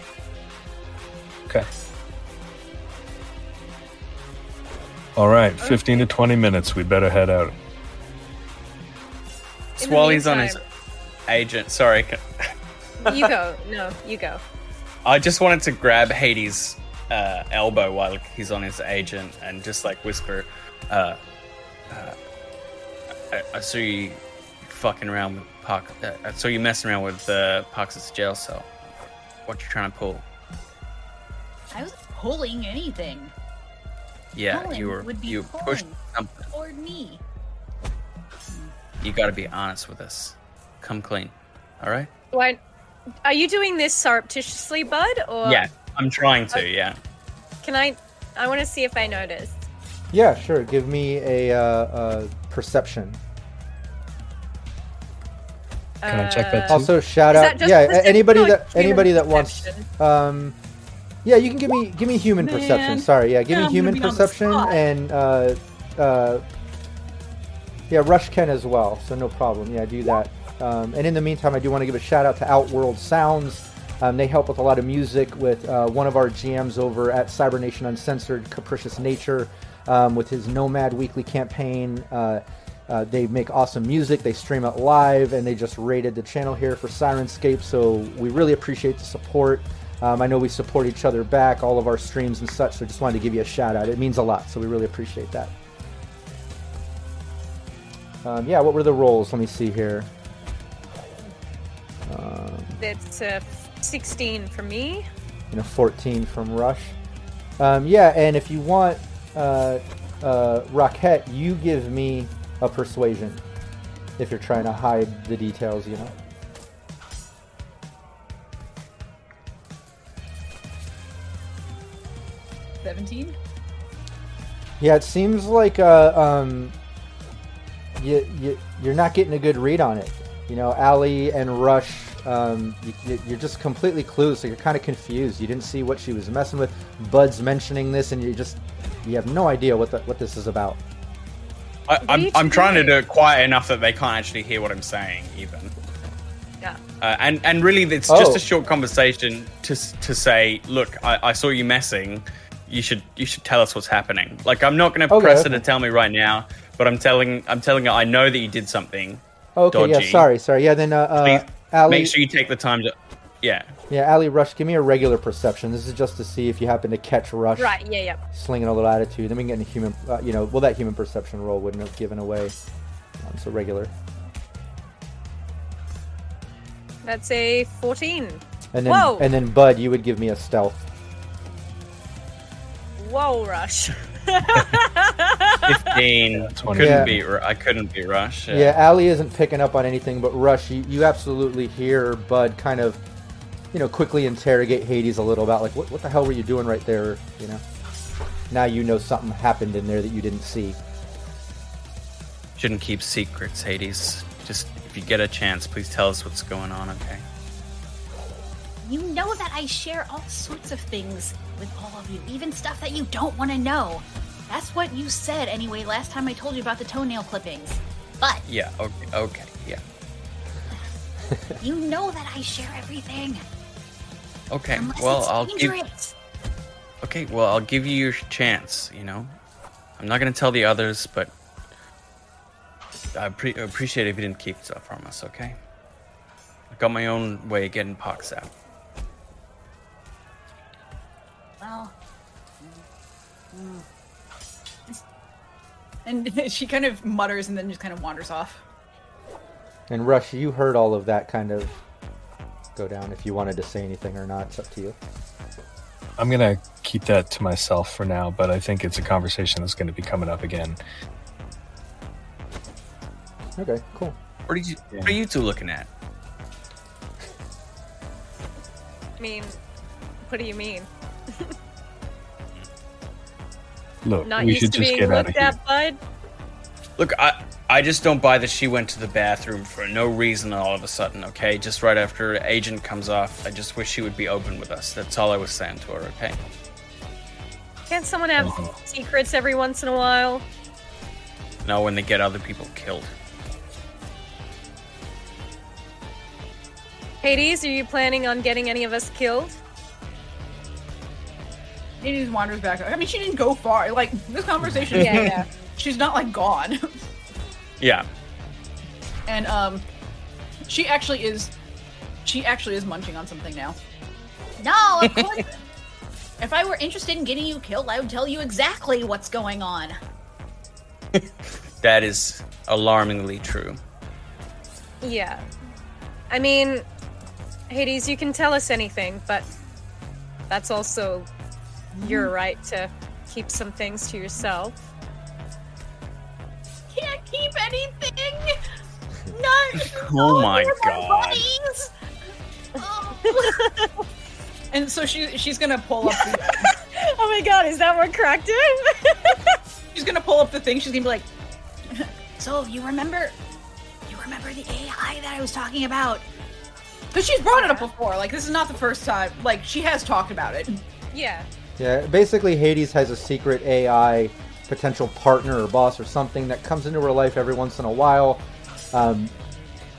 Okay. All right, fifteen to twenty minutes. We better head out. In the While he's on his meantime- agent, sorry, you go. No, you go. I just wanted to grab Hades' uh, elbow while he's on his agent and just like whisper, uh, uh, I, I saw you fucking around with Park. Uh, I saw you messing around with uh, Parks' jail cell. What you trying to pull? I wasn't pulling anything Yeah, Pulling you were would be you pushed pulling. something. toward me. You got to be honest with us. Come clean, all right? Why? Are you doing this surreptitiously, Bud? Or yeah, I'm trying to. Yeah. Can I? I want to see if I notice. Yeah, sure. Give me a, uh, uh, perception. Can I check that too? Also, shout out. that Yeah, perception anybody or that human anybody that wants. Um, yeah, you can give me give me human Man. perception. Sorry, yeah, give Yeah, me I'm human gonna be on the perception and uh, uh, yeah, Rush Ken as well. So no problem. Yeah, do that. Um, and in the meantime, I do want to give a shout out to Outworld Sounds. Um, they help with a lot of music with uh, one of our GMs over at Cybernation Uncensored, Capricious Nature, um, with his Nomad Weekly campaign. Uh, uh, they make awesome music. They stream it live, and they just rated the channel here for Syrinscape. So we really appreciate the support. Um, I know we support each other back, all of our streams and such. So just wanted to give you a shout out. It means a lot. So we really appreciate that. Um, yeah, what were the rolls? Let me see here. Um, That's uh, 16 for me. you know, 14 from Rush. Um, yeah, and if you want, uh, uh, Rocket, you give me a persuasion if you're trying to hide the details, you know. Seventeen. Yeah, it seems like uh, um, you, you you're not getting a good read on it. You know, Alley and Rush, um, you, you- you're just completely clueless. So you're kind of confused. You didn't see what she was messing with. Bud's mentioning this, and you just you have no idea what the, what this is about. I, I'm, I'm trying to do it quiet enough that they can't actually hear what I'm saying, even. Yeah. Uh, and and really, it's just Oh. a short conversation to to say, look, I, I saw you messing. You should you should tell us what's happening. Like I'm not going to Okay, press okay. her to tell me right now, but I'm telling I'm telling her I know that you did something. Okay, yeah, sorry, sorry. Yeah, then uh, uh Alley, Make sure you take the time to. Yeah. yeah, Alley Rush, give me a regular perception. This is just to see if you happen to catch Rush Right, yeah, yeah. slinging a little attitude. Then we can get a human, uh, you know, well, that human perception roll wouldn't have given away. Um, so regular. That's a 14. And then, Whoa. and then Bud, you would give me a stealth. Whoa, Rush. Fifteen. 20. couldn't Yeah. beat. Ru- I couldn't be Rush. Yeah, Alley isn't picking up on anything, but Rush, you, you absolutely hear Bud kind of, you know, quickly interrogate Hades a little about like, what, what the hell were you doing right there? You know, now you know something happened in there that you didn't see. Shouldn't keep secrets, Hades. Just if you get a chance, please tell us what's going on. Okay. You know that I share all sorts of things with all of you, even stuff that you don't want to know. That's what you said anyway last time I told you about the toenail clippings. But Yeah. Okay. Okay. Yeah. you know that I share everything. Okay. Unless well, it's I'll give. Okay, well, I'll give you your chance, you know? I'm not gonna tell the others, but I pre- appreciate if you didn't keep stuff from us, okay? I got my own way of getting pox out. Well, mm, mm. And she kind of mutters and then just kind of wanders off. And Rush, you heard all of that kind of go down. If you wanted to say anything or not, it's up to you. I'm gonna keep that to myself for now, but I think it's a conversation that's going to be coming up again. Okay, cool. What are you, what are you two looking at? I mean, what do you mean? Look, Not we used should to just being get out of here. at, bud? Look, I, I just don't buy that she went to the bathroom for no reason all of a sudden, okay? Just right after Agent comes off, I just wish she would be open with us. That's all I was saying to her, okay? Can't someone have Mhm. secrets every once in a while? No, when they get other people killed. Hades, are you planning on getting any of us killed? Hades wanders back. I mean, she didn't go far. Like this conversation. Yeah, yeah. She's not like gone. Yeah. and um, she actually is. She actually is munching on something now. no, of course. if I were interested in getting you killed, I would tell you exactly what's going on. That is alarmingly true. Yeah. I mean, Hades, you can tell us anything, but that's also your right to keep some things to yourself. Can't keep anything. Not. Oh my God. buddies. Oh. And so she she's gonna pull up. The, oh, oh my god, is that what cracked him? she's gonna pull up the thing. She's gonna be like, so you remember? You remember the AI that I was talking about? because she's brought it up before. Like this is not the first time. Like she has talked about it. yeah. Yeah, basically Hades has a secret AI potential partner or boss or something that comes into her life every once in a while, um,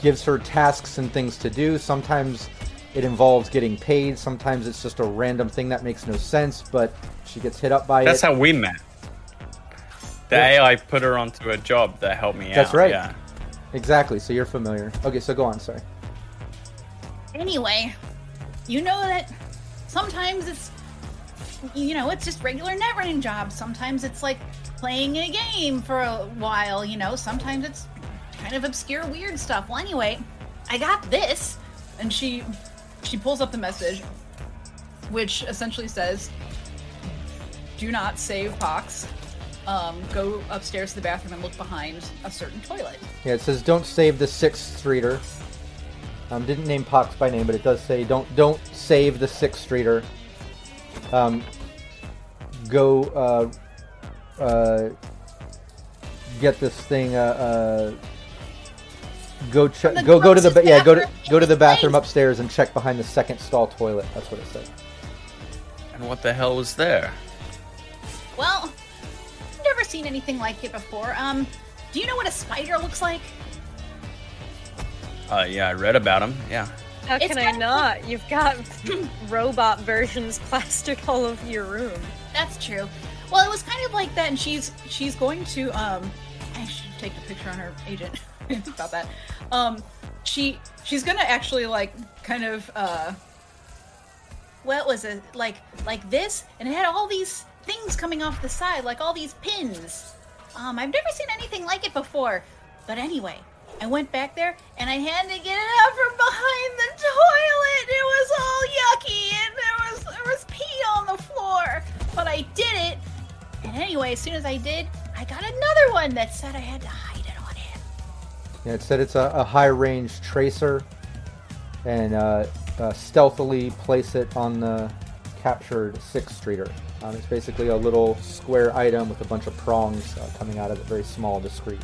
gives her tasks and things to do. Sometimes it involves getting paid. Sometimes it's just a random thing that makes no sense, but she gets hit up by That's it. how we met. The Yeah. AI put her onto a job that helped me out. That's right. Yeah. Exactly. So you're familiar. Okay, so go on. Sorry. Anyway, you know that sometimes it's you know, it's just regular net running jobs. Sometimes it's like playing a game for a while, you know, sometimes it's kind of obscure weird stuff. Well anyway, I got this. And she she pulls up the message, which essentially says, "Do not save Pox. Um, go upstairs to the bathroom and look behind a certain toilet." Yeah, it says don't save the sixth streeter. Um, didn't name Pox by name, but it does say don't don't save the sixth streeter. Um, go uh, uh, get this thing. Uh, uh, go check. Go go to the ba- yeah go to bathroom go to the bathroom place. upstairs and check behind the second stall toilet. That's what it said. And what the hell was there? Well, never seen anything like it before. Um, Do you know what a spider looks like? Uh, yeah, I read about them. Yeah. How It's can I kind of not? You've got robot versions plastered all over your room. That's true. Well, it was kind of like that, and she's she's going to um. I should take the picture on her agent about that. Um, she she's gonna actually like kind of uh. What was it like? Like this, and it had all these things coming off the side, like all these pins. Um, I've never seen anything like it before. But anyway, I went back there and I had to get it out from behind the toilet. It was all yucky and there was there was pee on the floor. But I did it. And anyway, as soon as I did, I got another one that said I had to hide it on him. Yeah, it said it's a, a high range tracer, and uh, uh, stealthily place it on the captured Sixth Streeter. Um, it's basically a little square item with a bunch of prongs uh, coming out of it, very small discreet.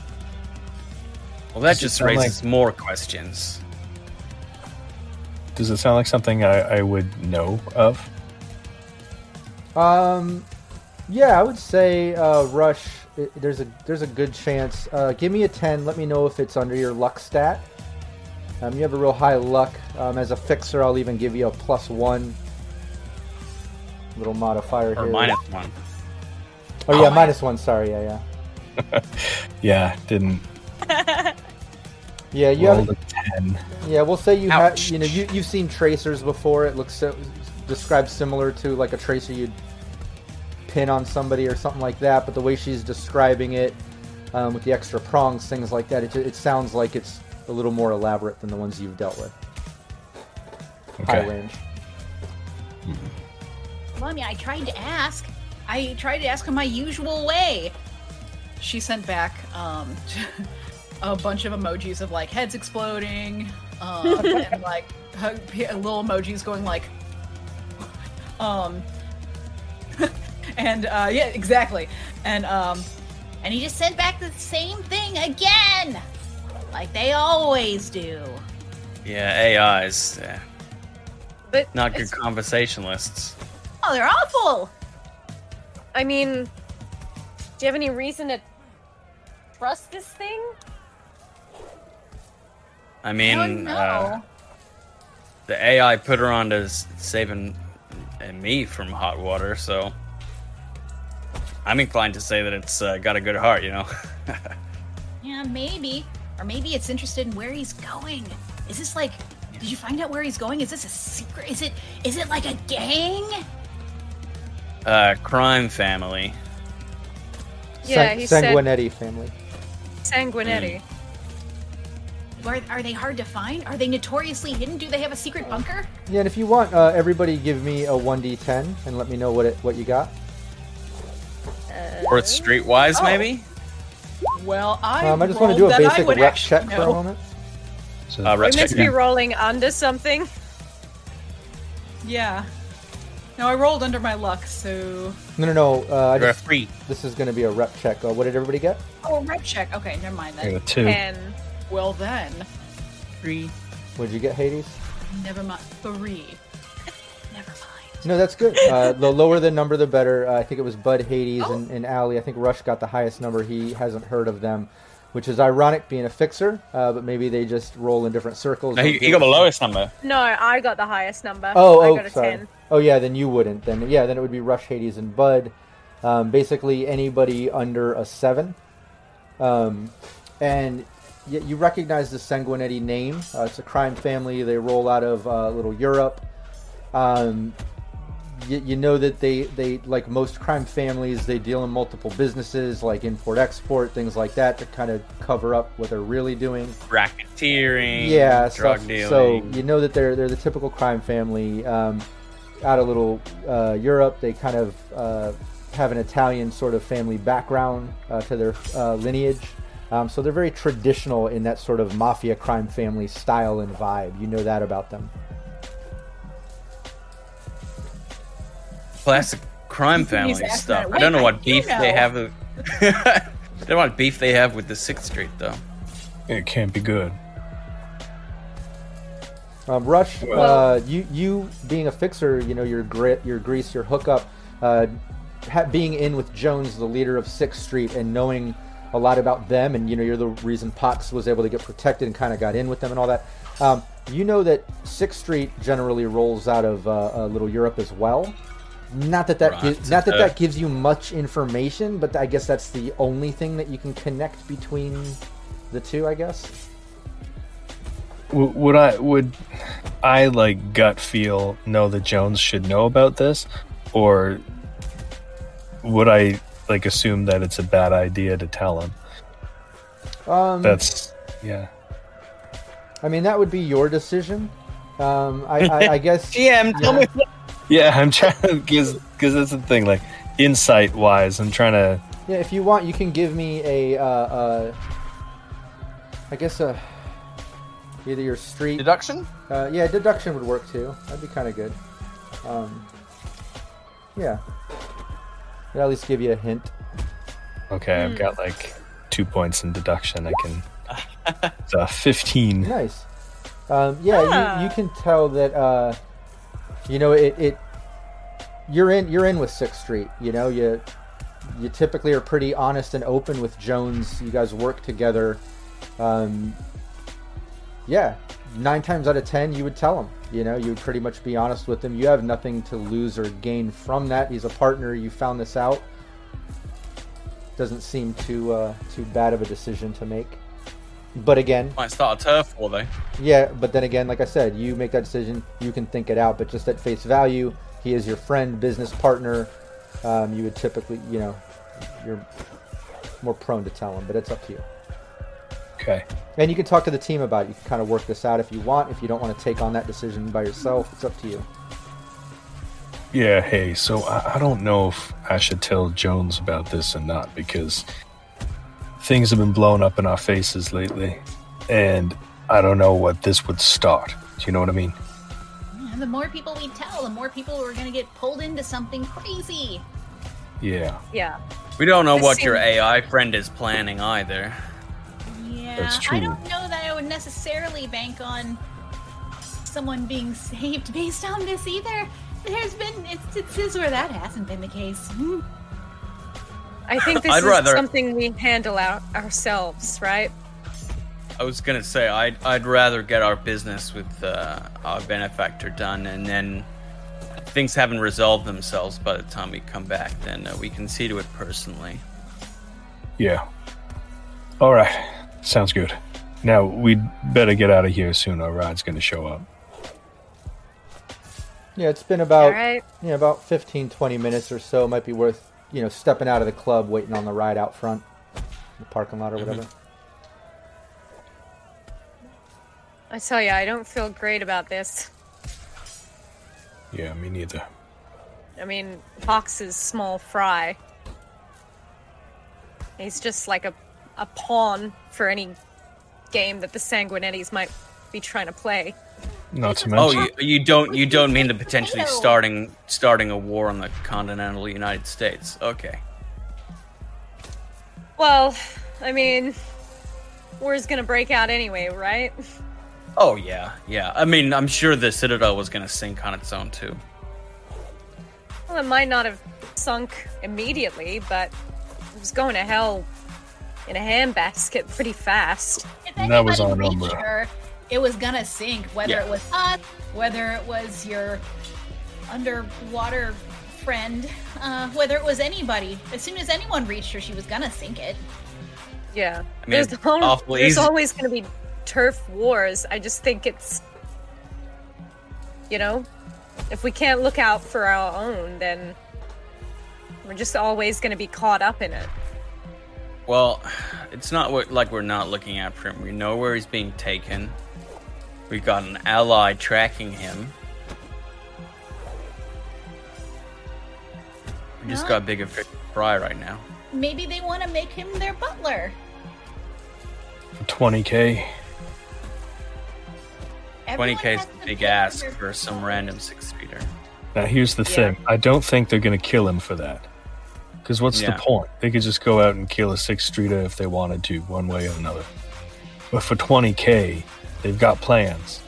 Well, that Does just sound raises more questions. Does it sound like something I, I would know of? Um, yeah, I would say uh, Rush. It, there's a there's a good chance. Uh, give me a ten. Let me know if it's under your luck stat. Um, you have a real high luck. Um, as a fixer, I'll even give you a plus one little modifier Or here. minus one. Oh yeah, Oh, minus one. Sorry, yeah, yeah. Yeah, didn't Yeah, you roll have. the ten. Yeah, we'll say you have. You know, you you've seen tracers before. It looks so, described similar to like a tracer you'd pin on somebody or something like that. But the way she's describing it, um, with the extra prongs, things like that, it, it sounds like it's a little more elaborate than the ones you've dealt with. High Okay. range. Well, I mean, I tried to ask. I tried to ask him my usual way. She sent back um a bunch of emojis of like heads exploding, um, and like hug- little emojis going like, um, and uh, yeah, exactly, and um, And he just sent back the same thing again. Like they always do. Yeah, AIs. Yeah. But Not good it's- conversationalists. Oh, they're awful. I mean, do you have any reason to trust this thing? I I mean, don't know. uh, the AI put her on to saving me from hot water, so I'm inclined to say that it's uh, got a good heart, you know. yeah, maybe. Or maybe it's interested in where he's going. Is this like did you find out where he's going? Is this a secret? Is it is it like a gang? uh, crime family. Yeah, San- he said- Sanguinetti family. Sanguinetti. Are, are they hard to find? Are they notoriously hidden? Do they have a secret bunker? Yeah, and if you want, uh, everybody give me a one d10 and let me know what it what you got. Or it's streetwise, Oh. maybe? well, I Um, I just want to do a rolled that I basic rep actually check for a moment. So Uh, We're rep meant check. to be rolling under something. Yeah. No, I rolled under my luck, so No, no, no. Uh, I You're a just, free. this is going to be a rep check. Uh, what did everybody get? oh, a rep check. Okay, never mind I got then. a two. Ten. Well then, three. What did you get, Hades? never mind. Three. Never mind. No, that's good. Uh, the lower the number, the better. Uh, I think it was Bud Hades Oh. and, and Alley. I think Rush got the highest number. He hasn't heard of them, which is ironic being a fixer, uh, but maybe they just roll in different circles. No, he, he got the lowest number. No, I got the highest number. Oh, I oh, got a sorry. ten. Oh, yeah, then you wouldn't. Then yeah, then it would be Rush, Hades, and Bud. Um, basically, anybody under a seven. Um, and y- you recognize the Sanguinetti name. Uh, it's a crime family. They roll out of uh, Little Europe. Um, you, you know that they, they like most crime families, they deal in multiple businesses like import export things like that to kind of cover up what they're really doing Racketeering. yeah, Drug stuff. dealing. So you know that they're they're the typical crime family um, out of little uh, Europe. They kind of uh, have an Italian sort of family background uh, to their uh, lineage. Um, so they're very traditional in that sort of mafia crime family style and vibe. You know that about them. Classic crime family stuff. I don't know what I do beef they have. With... I don't know what beef they have with the Sixth Street, though. It can't be good. Um, Rush, Well- uh, you you being a fixer, you know your grit, your grease, your hookup, uh, ha- being in with Jones, the leader of Sixth Street, and knowing a lot about them, and you know you're the reason Pox was able to get protected and kind of got in with them and all that. Um, you know that Sixth Street generally rolls out of uh, uh, Little Europe as well. Not that that Right. gives, not that Uh, that gives you much information, but I guess that's the only thing that you can connect between the two. I guess. Would I would I like gut feel know that Jones should know about this, or would I like assume that it's a bad idea to tell him? Um, That's yeah. I mean, that would be your decision. Um, I, I, I guess. GM, tell me. Yeah, I'm trying to because because that's the thing. Like insight wise, I'm trying to. Yeah, if you want, you can give me a. Uh, uh, I guess a. Either your street. Deduction? Uh, yeah, deduction would work too. That'd be kind of good. Um, yeah. It'd at least give you a hint. Okay, I've got like two points in deduction. I can. It's uh, fifteen. Nice. Um, yeah, Ah. you, you can tell that. Uh, you know, it, it. You're in. You're in with Sixth Street. You know, you. You typically are pretty honest and open with Jones. You guys work together. Um, yeah, nine times out of ten, you would tell him. You know, you would pretty much be honest with him. You have nothing to lose or gain from that. He's a partner. You found this out. Doesn't seem too uh, too bad of a decision to make. But again, Might start a turf war though. yeah, but then again, like I said, you make that decision. You can think it out, but just at face value, he is your friend, business partner. Um, you would typically, you know, you're more prone to tell him, but it's up to you. Okay. And you can talk to the team about it. You can kind of work this out if you want. If you don't want to take on that decision by yourself, it's up to you. Yeah, hey, so I, I don't know if I should tell Jones about this or not because things have been blown up in our faces lately, and I don't know what this would start. Do you know what I mean? Yeah, the more people we tell, the more people are going to get pulled into something crazy. Yeah. Yeah. We don't know This what your AI friend is planning either. Yeah, That's I don't know that I would necessarily bank on someone being saved based on this either. There's been instances where that hasn't been the case. Hmm. I think this I'd is rather- something we handle out ourselves, right? I was gonna say I'd I'd rather get our business with uh, our benefactor done, and then things haven't resolved themselves by the time we come back. Then uh, we can see to it personally. Yeah. All right. Sounds good. Now, we'd better get out of here soon. Our ride's going to show up. Yeah, it's been about All right. yeah about 15, 20 minutes or so. It Might be worth you know stepping out of the club, waiting on the ride out front, the parking lot or mm-hmm. whatever. I tell you, I don't feel great about this. Yeah, me neither. I mean, Pox is small fry. He's just like a, a pawn for any game that the Sanguinettis might be trying to play. Not to Oh, you, you don't you don't mean to potentially starting starting a war on the continental United States? Okay. Well, I mean, war's gonna break out anyway, right? Oh yeah, yeah. I mean, I'm sure the Citadel was gonna sink on its own too. Well, it might not have sunk immediately, but it was going to hell in a handbasket pretty fast. If That was anybody our reached number. her, it was gonna sink. Whether Yeah. it was us, whether it was your underwater friend, uh, whether it was anybody. As soon as anyone reached her, she was gonna sink it. Yeah. I mean, there's it's there's always going to be turf wars. I just think it's, you know, if we can't look out for our own, then we're just always going to be caught up in it. Well, it's not what, like we're not looking out for him. We know where he's being taken. We've got an ally tracking him. We just got bigger fish to fry right now. Maybe they want to make him their butler. 20k. 20k is a big pay ask for some random Sixth Streeter. Now, here's the Yeah. thing. I don't think they're going to kill him for that. Because what's Yeah. the point? They could just go out and kill a six streeter if they wanted to, one way or another. But for 20k, they've got plans.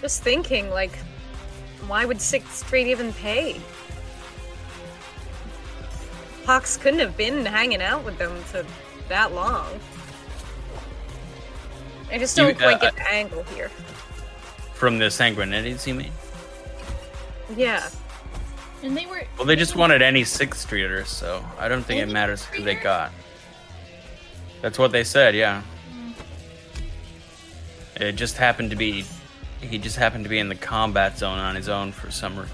Just thinking, like, why would Sixth Street even pay? Pox couldn't have been hanging out with them for that long. I just don't quite uh, get the angle here. From the Sanguinetti's, you mean? Yeah. And they were. Well, they just wanted any Sixth Streeters, so I don't think it matters who they got. That's what they said, yeah. It just happened to be, he just happened to be in the combat zone on his own for some re-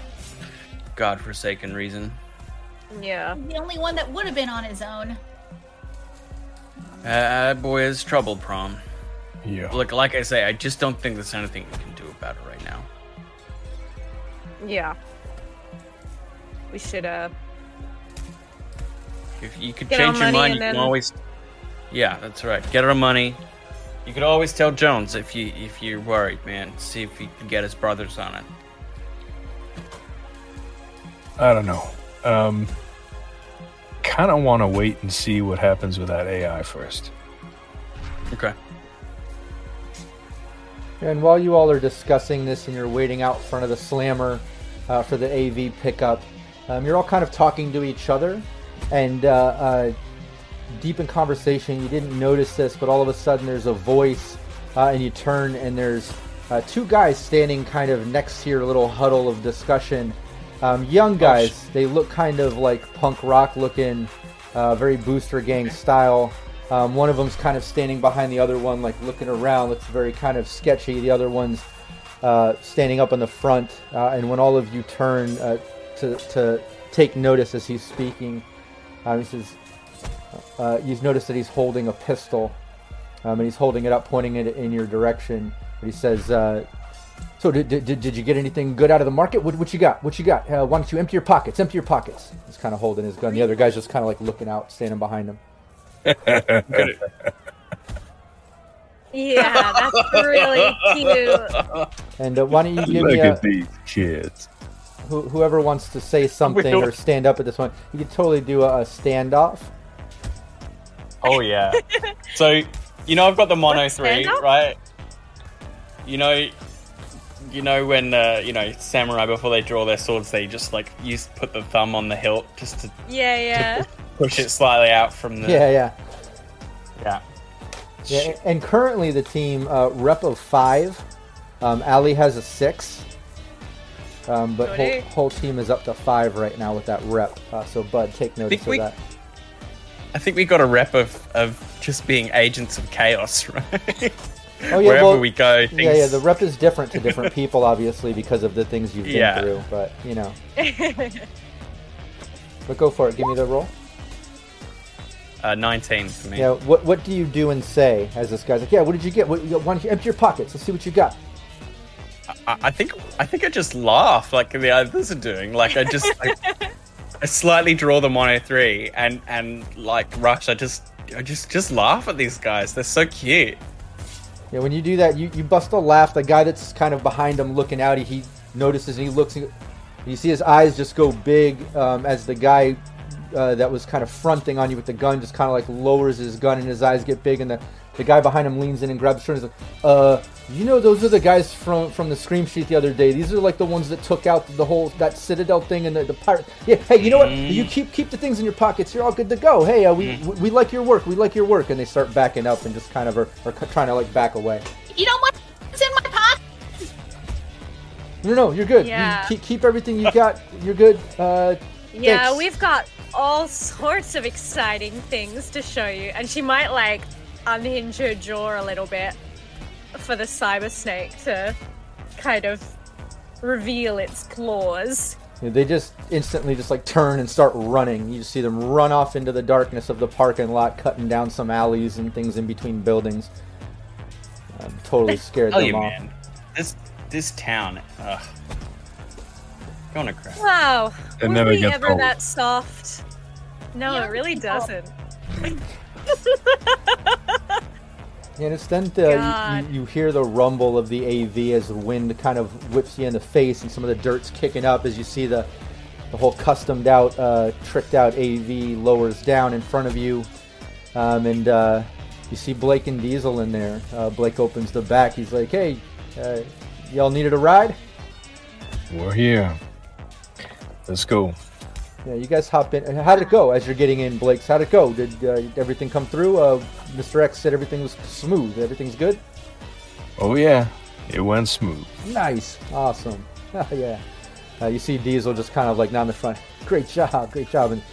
godforsaken reason. Yeah. The only one that would have been on his own. Uh, that boy is trouble, Prom. Yeah. Look, like I say, I just don't think there's anything we can do about it right now. Yeah. We should uh If you could Get change your mind, and you can always. Yeah, that's right. Get our money. You could always tell Jones if you if you're worried, man. See if he can get his brothers on it. I don't know. Um, kind of want to wait and see what happens with that AI first. Okay. And while you all are discussing this and you're waiting out front of the slammer uh, for the AV pickup, um, you're all kind of talking to each other and uh, uh, deep in conversation. You didn't notice this, but all of a sudden there's a voice, uh, and you turn and there's uh, two guys standing kind of next to your little huddle of discussion. Um, young guys, they look kind of like punk rock looking, uh, very booster gang style. Um, one of them's kind of standing behind the other one, like looking around, looks very kind of sketchy. The other one's uh, standing up in the front. Uh, and when all of you turn uh, to, to take notice as he's speaking, um, he says, uh, you've noticed that he's holding a pistol, um, and he's holding it up, pointing it in your direction. But he says, uh, "So did, did, did you get anything good out of the market? What, what you got? What you got? Uh, why don't you empty your pockets? Empty your pockets." He's kind of holding his gun. The other guy's just kind of like looking out, standing behind him. Yeah, that's really cute. And uh, why don't you give Look me a, at these kids. Who, whoever wants to say something or stand up at this point, You could totally do a, a standoff. Oh yeah. so, you know, I've got the mono What, three, stand-up? right? You know, you know when uh, you know samurai before they draw their swords, they just like use put the thumb on the hilt just to Yeah, yeah. push it slightly out from the Yeah, yeah. yeah. Yeah, and currently the team uh, rep of five. Um, Alley has a six, um, but whole, whole team is up to five right now with that rep. Uh, so Bud, take notice Think of we- that. I think we got a rep of, of just being agents of chaos, right? Oh yeah, Wherever well, we go, things... yeah, yeah. The rep is different to different people, obviously, because of the things you've been Yeah. through. But you know, but go for it. Give me the roll. uh, 19 for me. Yeah. What What do you do and say as this guy's like? Yeah. What did you get? What, why don't you empty your pockets? Let's see what you got. I, I think I think I just laugh like the others are doing. Like I just I, I slightly draw the mono three and and like rush. I just I just just laugh at these guys. They're so cute. Yeah, when you do that, you, you bust a laugh. The guy that's kind of behind him looking out, he, he notices and he looks. And you see his eyes just go big um, as the guy uh, that was kind of fronting on you with the gun just kind of like lowers his gun and his eyes get big. And the, the guy behind him leans in and grabs his shoulder and is like, uh, you know, those are the guys from from the Scream Sheet the other day. These are like the ones that took out the whole that Citadel thing and the, the pirate. Yeah, hey, you know what? You keep keep the things in your pockets. You're all good to go. Hey, uh, we, we we like your work. We like your work. And they start backing up and just kind of are, are trying to like back away. You know what's in my pocket? No, no, you're good. You Yeah. keep, keep everything you got. You're good. Uh, Yeah, Thanks. we've got all sorts of exciting things to show you. And she might like unhinge her jaw a little bit for the cyber snake to kind of reveal its claws. they just instantly just like turn and start running. You just see them run off into the darkness of the parking lot, cutting down some alleys and things in between buildings. I'm totally scared Tell them you, off. man, this this town, ugh, gonna crash. Wow. It were never we gets ever old. that soft? No, Yeah, it really doesn't. Yeah, and it's then uh, God. you, you, you hear the rumble of the AV as the wind kind of whips you in the face, and some of the dirt's kicking up as you see the the whole customed out, uh, tricked out AV lowers down in front of you, um, and uh, you see Blake and Diesel in there. Uh, Blake opens the back. He's like, "Hey, uh, y'all needed a ride?" We're here. Let's go. Yeah, you guys hop in. How did it go as you're getting in, Blake's? How did it go? Did uh, everything come through? Uh, Mr. X said everything was smooth. Everything's good. Oh yeah, it went smooth. Nice, awesome. yeah. Uh, you see Diesel just kind of like down the front. Great job, great job, and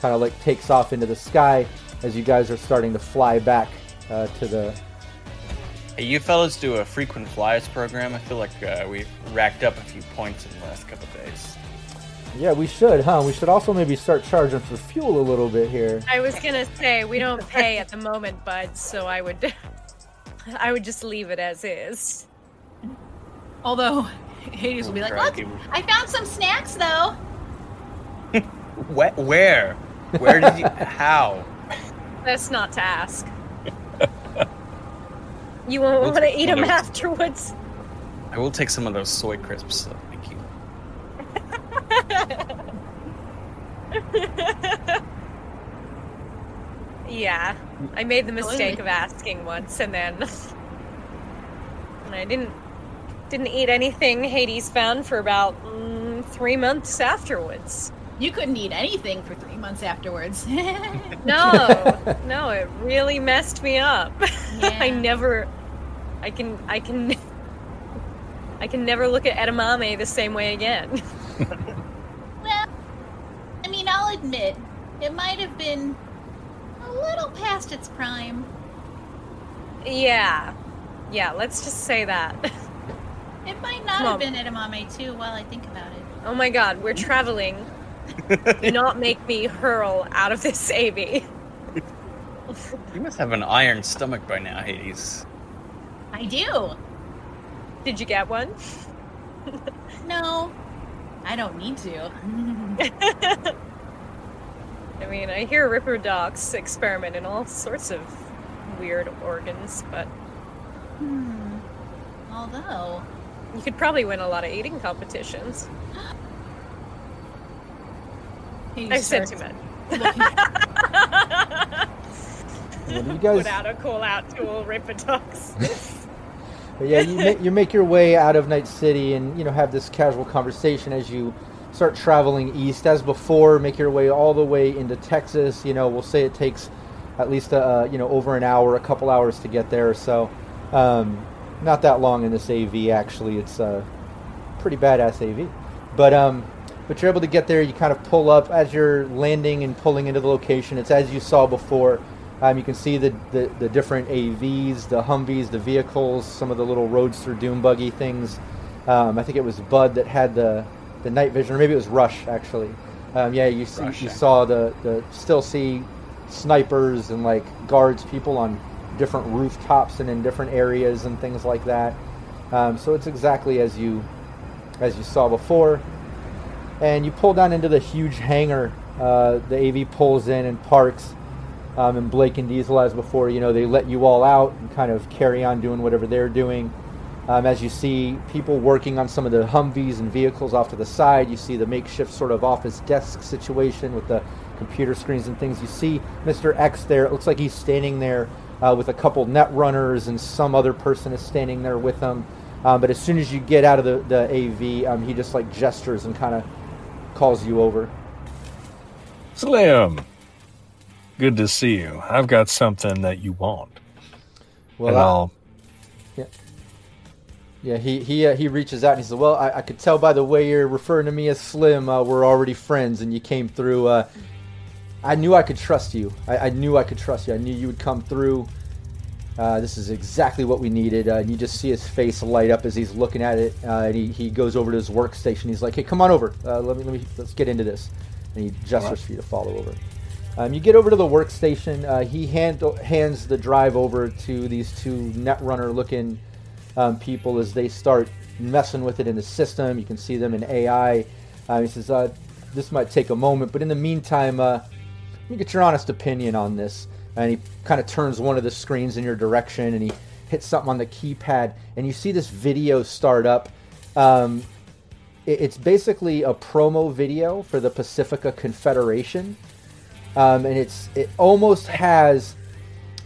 kind of like takes off into the sky as you guys are starting to fly back uh, to the. Hey, you fellas do a frequent flyers program. I feel like uh, we've racked up a few points in the last couple days. Yeah, we should, huh? We should also maybe start charging for fuel a little bit here. I was gonna say we don't pay at the moment, bud. So I would, I would just leave it as is. Although Hades will be like, Look, I found some snacks though. Where? Where? Where did you? How? That's not to ask. You won't We'll want to eat them afterwards. I will take some of those soy crisps. So thank you. Yeah, I made the mistake of asking once, and then and I didn't didn't eat anything Hades found for about mm, three months afterwards. You couldn't eat anything for three months afterwards. No, no, it really messed me up. I never, I can, I can, I can never look at edamame the same way again. well, I mean, I'll admit, it might have been a little past its prime. yeah, yeah. Let's just say that. It might not Come have on. been edamame too. While I think about it. Oh my God, we're traveling. Do not make me hurl out of this AV. You must have an iron stomach by now, Hades. I do. Did you get one? No, I don't need to. I mean, I hear Ripper Docs experiment in all sorts of weird organs, but Hmm. Although, you could probably win a lot of eating competitions. Hades I've said starts too much. looking- Yeah, you guys, Put out a call out to all Ripper Docs. But yeah, you make, you make your way out of Night City and you know have this casual conversation as you start traveling east. As before, make your way all the way into Texas. You know, we'll say it takes at least uh, you know over an hour, a couple hours to get there. So um, not that long in this AV. Actually, it's a pretty badass AV. But um, but you're able to get there. You kind of pull up as you're landing and pulling into the location. It's as you saw before. Um, you can see the, the, the different AVs, the Humvees, the vehicles, some of the little Roadster Doom buggy things. Um, I think it was Bud that had the, the night vision, or maybe it was Rush actually. Um, yeah, you see, Rush, you yeah. saw the, the still see snipers and like guards, people on different rooftops and in different areas and things like that. Um, so it's exactly as you as you saw before. And you pull down into the huge hangar. Uh, the AV pulls in and parks. Um, and Blake and Diesel, as before, you know, they let you all out and kind of carry on doing whatever they're doing. Um, as you see people working on some of the Humvees and vehicles off to the side, you see the makeshift sort of office desk situation with the computer screens and things. You see Mr. X there. It looks like he's standing there uh, with a couple net runners, and some other person is standing there with him. Um, but as soon as you get out of the, the AV, um, he just like gestures and kind of calls you over. Slim, good to see you. I've got something that you want. Well, and I- I'll Yeah, he he uh, he reaches out and he says, "Well, I, I could tell by the way you're referring to me as Slim, uh, we're already friends, and you came through. Uh, I knew I could trust you. I, I knew I could trust you. I knew you would come through. Uh, this is exactly what we needed. Uh, and you just see his face light up as he's looking at it, uh, and he, he goes over to his workstation. He's like, "Hey, come on over. Uh, let me let me let's get into this." And he gestures for you to follow over. Um, you get over to the workstation. Uh, he hand, hands the drive over to these two netrunner looking um, people as they start messing with it in the system. You can see them in AI. Uh, he says, uh, "This might take a moment, but in the meantime, uh, let me get your honest opinion on this." And he kind of turns one of the screens in your direction, and he hits something on the keypad, and you see this video start up. Um, it- it's basically a promo video for the Pacifica Confederation, um, and it's it almost has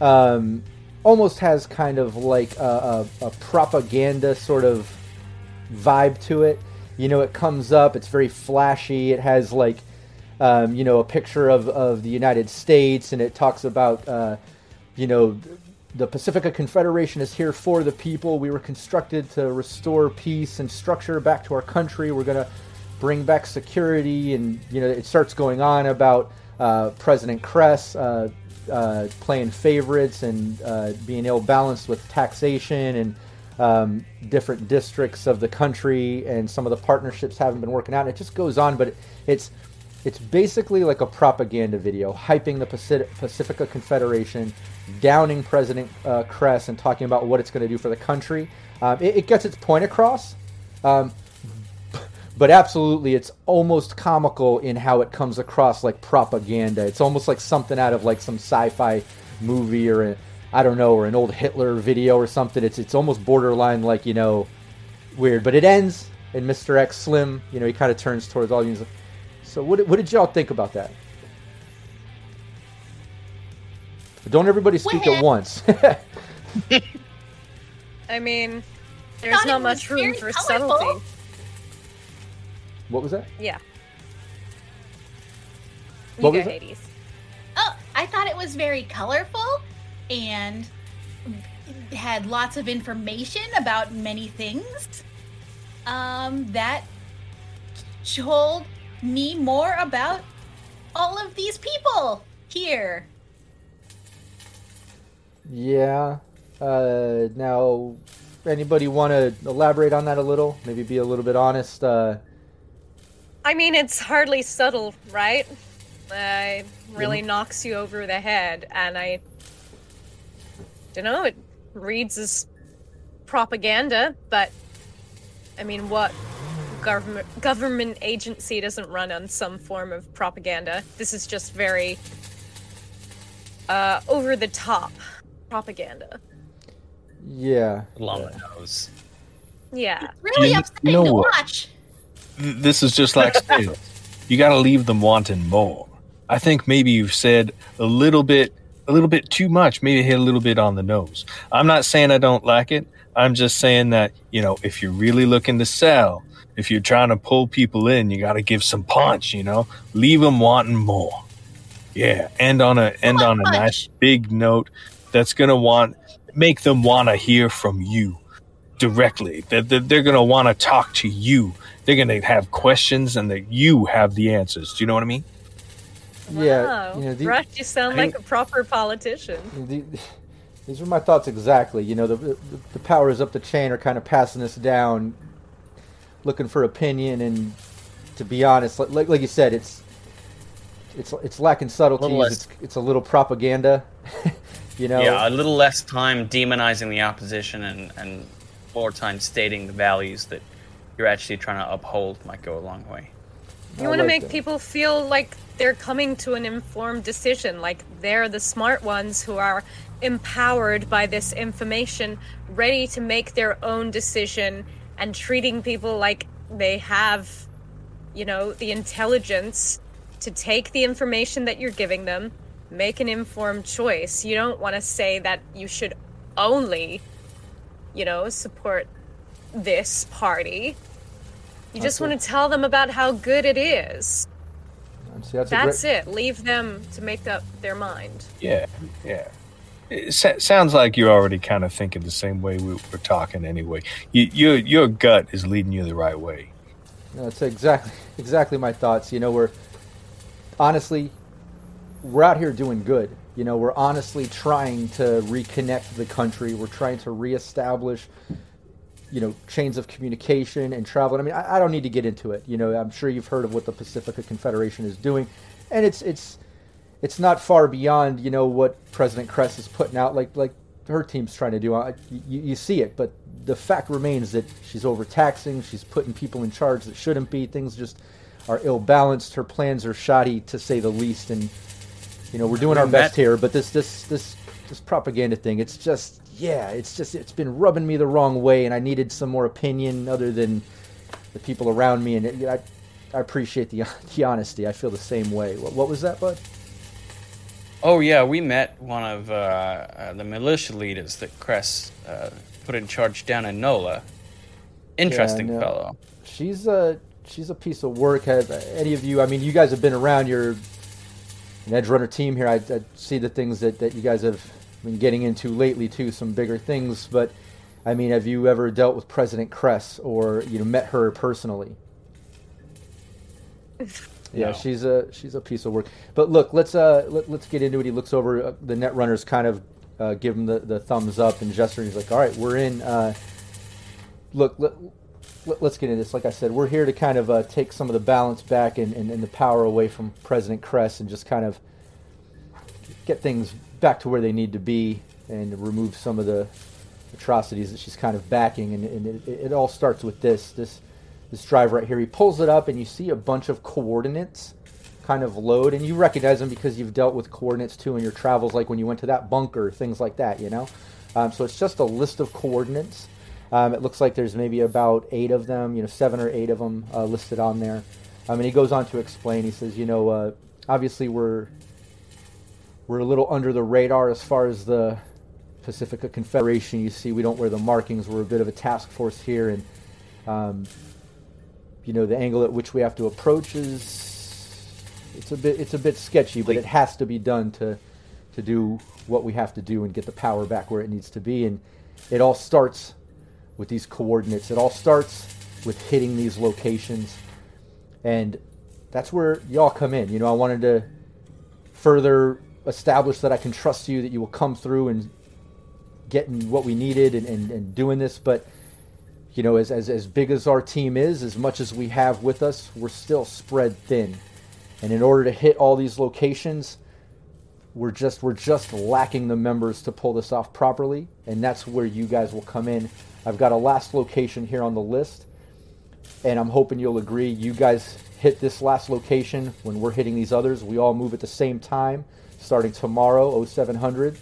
um, almost has kind of like a, a, a propaganda sort of vibe to it. You know, it comes up, it's very flashy. It has like um, you know, a picture of, of the United States, and it talks about, uh, you know, the Pacifica Confederation is here for the people. We were constructed to restore peace and structure back to our country. We're going to bring back security, and you know, it starts going on about uh, President Kress uh, uh, playing favorites and uh, being ill balanced with taxation and um, different districts of the country, and some of the partnerships haven't been working out. And it just goes on, but it's it's basically like a propaganda video, hyping the Pacific, Pacifica Confederation, downing President uh, Kress, and talking about what it's going to do for the country. Um, it, it, gets its point across, um, but absolutely, it's almost comical in how it comes across like propaganda. It's almost like something out of like some sci-fi movie or I don't know, or an old Hitler video or something. It's it's almost borderline like you know, weird. But it ends, and Mr. X Slim, you know, he kind of turns towards all you. So what what did y'all think about that? Don't everybody speak at once. I mean, there's not much room for colorful. subtlety. What was that? Yeah. You what was Hades. Oh, I thought it was very colorful and had lots of information about many things. Um, that told me more about all of these people here. Yeah. Uh, now, anybody want to elaborate on that a little? Maybe be a little bit honest. Uh, I mean, it's hardly subtle, right? Uh, it really yeah. knocks you over the head, and I don't know. It reads as propaganda, but I mean, what government government agency doesn't run on some form of propaganda? This is just very uh, over the top propaganda. Yeah. Long yeah. nose. Yeah. really you, upsetting you know to what? watch this is just like sales. you got to leave them wanting more. I think maybe you've said a little bit, a little bit too much. Maybe hit a little bit on the nose. I'm not saying I don't like it. I'm just saying that you know, if you're really looking to sell, if you're trying to pull people in, you got to give some punch. You know, leave them wanting more. Yeah, end on a end on a nice big note that's gonna want make them want to hear from you directly. That they're, they're, gonna want to talk to you they're going to have questions and that you have the answers. Do you know what I mean? Wow. Yeah. You know, the, Rush, you sound like a proper politician. The, these are my thoughts exactly. You know, the, the, the powers up the chain are kind of passing this down, looking for opinion, and to be honest, like like you said, it's it's it's lacking subtleties. It's it's a little propaganda. you know. Yeah, a little less time demonizing the opposition and and more time stating the values that you're actually trying to uphold might go a long way. You want to like make that. people feel like they're coming to an informed decision, like they're the smart ones who are empowered by this information, ready to make their own decision, and treating people like they have, you know, the intelligence to take the information that you're giving them, make an informed choice. You don't want to say that you should only, you know, support this party. You just want to tell them about how good it is. See, that's, that's great... it. Leave them to make up their mind. Yeah, yeah. It sounds like you're already kind of thinking the same way we were talking anyway. You, your your gut is leading you the right way. That's exactly exactly my thoughts. You know, we're honestly we're out here doing good. You know, we're honestly trying to reconnect the country. We're trying to reestablish you know chains of communication and travel. I mean, I, I, don't need to get into it. You know, I'm sure you've heard of what the Pacifica Confederation is doing, and it's it's it's not far beyond you know what President Kress is putting out. Like like her team's trying to do. I, you, you see it, but the fact remains that she's overtaxing. She's putting people in charge that shouldn't be. Things just are ill balanced. Her plans are shoddy, to say the least. And you know, we're doing our best here, but this this this this propaganda thing, it's just yeah, it's just it's been rubbing me the wrong way, and I needed some more opinion other than the people around me. And it, I, I appreciate the the honesty. I feel the same way. What, what was that, bud? Oh yeah, we met one of uh, uh, the militia leaders that Kress uh, put in charge down in Nola. Interesting yeah, fellow. She's a she's a piece of work. Have any of you? I mean, you guys have been around. You're an edge runner team here. I, I see the things that, that you guys have been getting into lately too. Some bigger things, but I mean, have you ever dealt with President Kress or you know met her personally? Yeah, No. she's a she's a piece of work. But look, let's uh let, let's get into it. He looks over uh, the net runners, kind of uh, give him the, the thumbs up and gesture. And he's like, "All right, we're in." Uh, look, let, let, us get into this. Like I said, we're here to kind of uh, take some of the balance back and, and, and the power away from President Kress and just kind of get things back to where they need to be and remove some of the atrocities that she's kind of backing. And, and it, it all starts with this this this drive right here. He pulls it up, and you see a bunch of coordinates kind of load, and you recognize them because you've dealt with coordinates too in your travels, like when you went to that bunker, things like that. You know, um, so it's just a list of coordinates. Um, it looks like there's maybe about eight of them, you know, seven or eight of them uh, listed on there. Um, and he goes on to explain. He says, you know, uh, obviously we're we're a little under the radar as far as the Pacifica Confederation. You see, we don't wear the markings. We're a bit of a task force here, and um, you know, the angle at which we have to approach is it's a bit it's a bit sketchy, but it has to be done to to do what we have to do and get the power back where it needs to be. And it all starts with these coordinates. It all starts with hitting these locations, and that's where y'all come in. You know, I wanted to further establish that I can trust you, that you will come through and getting what we needed and, and, and doing this, but you know, as, as, as big as our team is, as much as we have with us, we're still spread thin. And in order to hit all these locations, we're just we're just lacking the members to pull this off properly, and that's where you guys will come in. I've got a last location here on the list, and I'm hoping you'll agree. You guys hit this last location when we're hitting these others. We all move at the same time, starting tomorrow, 0700,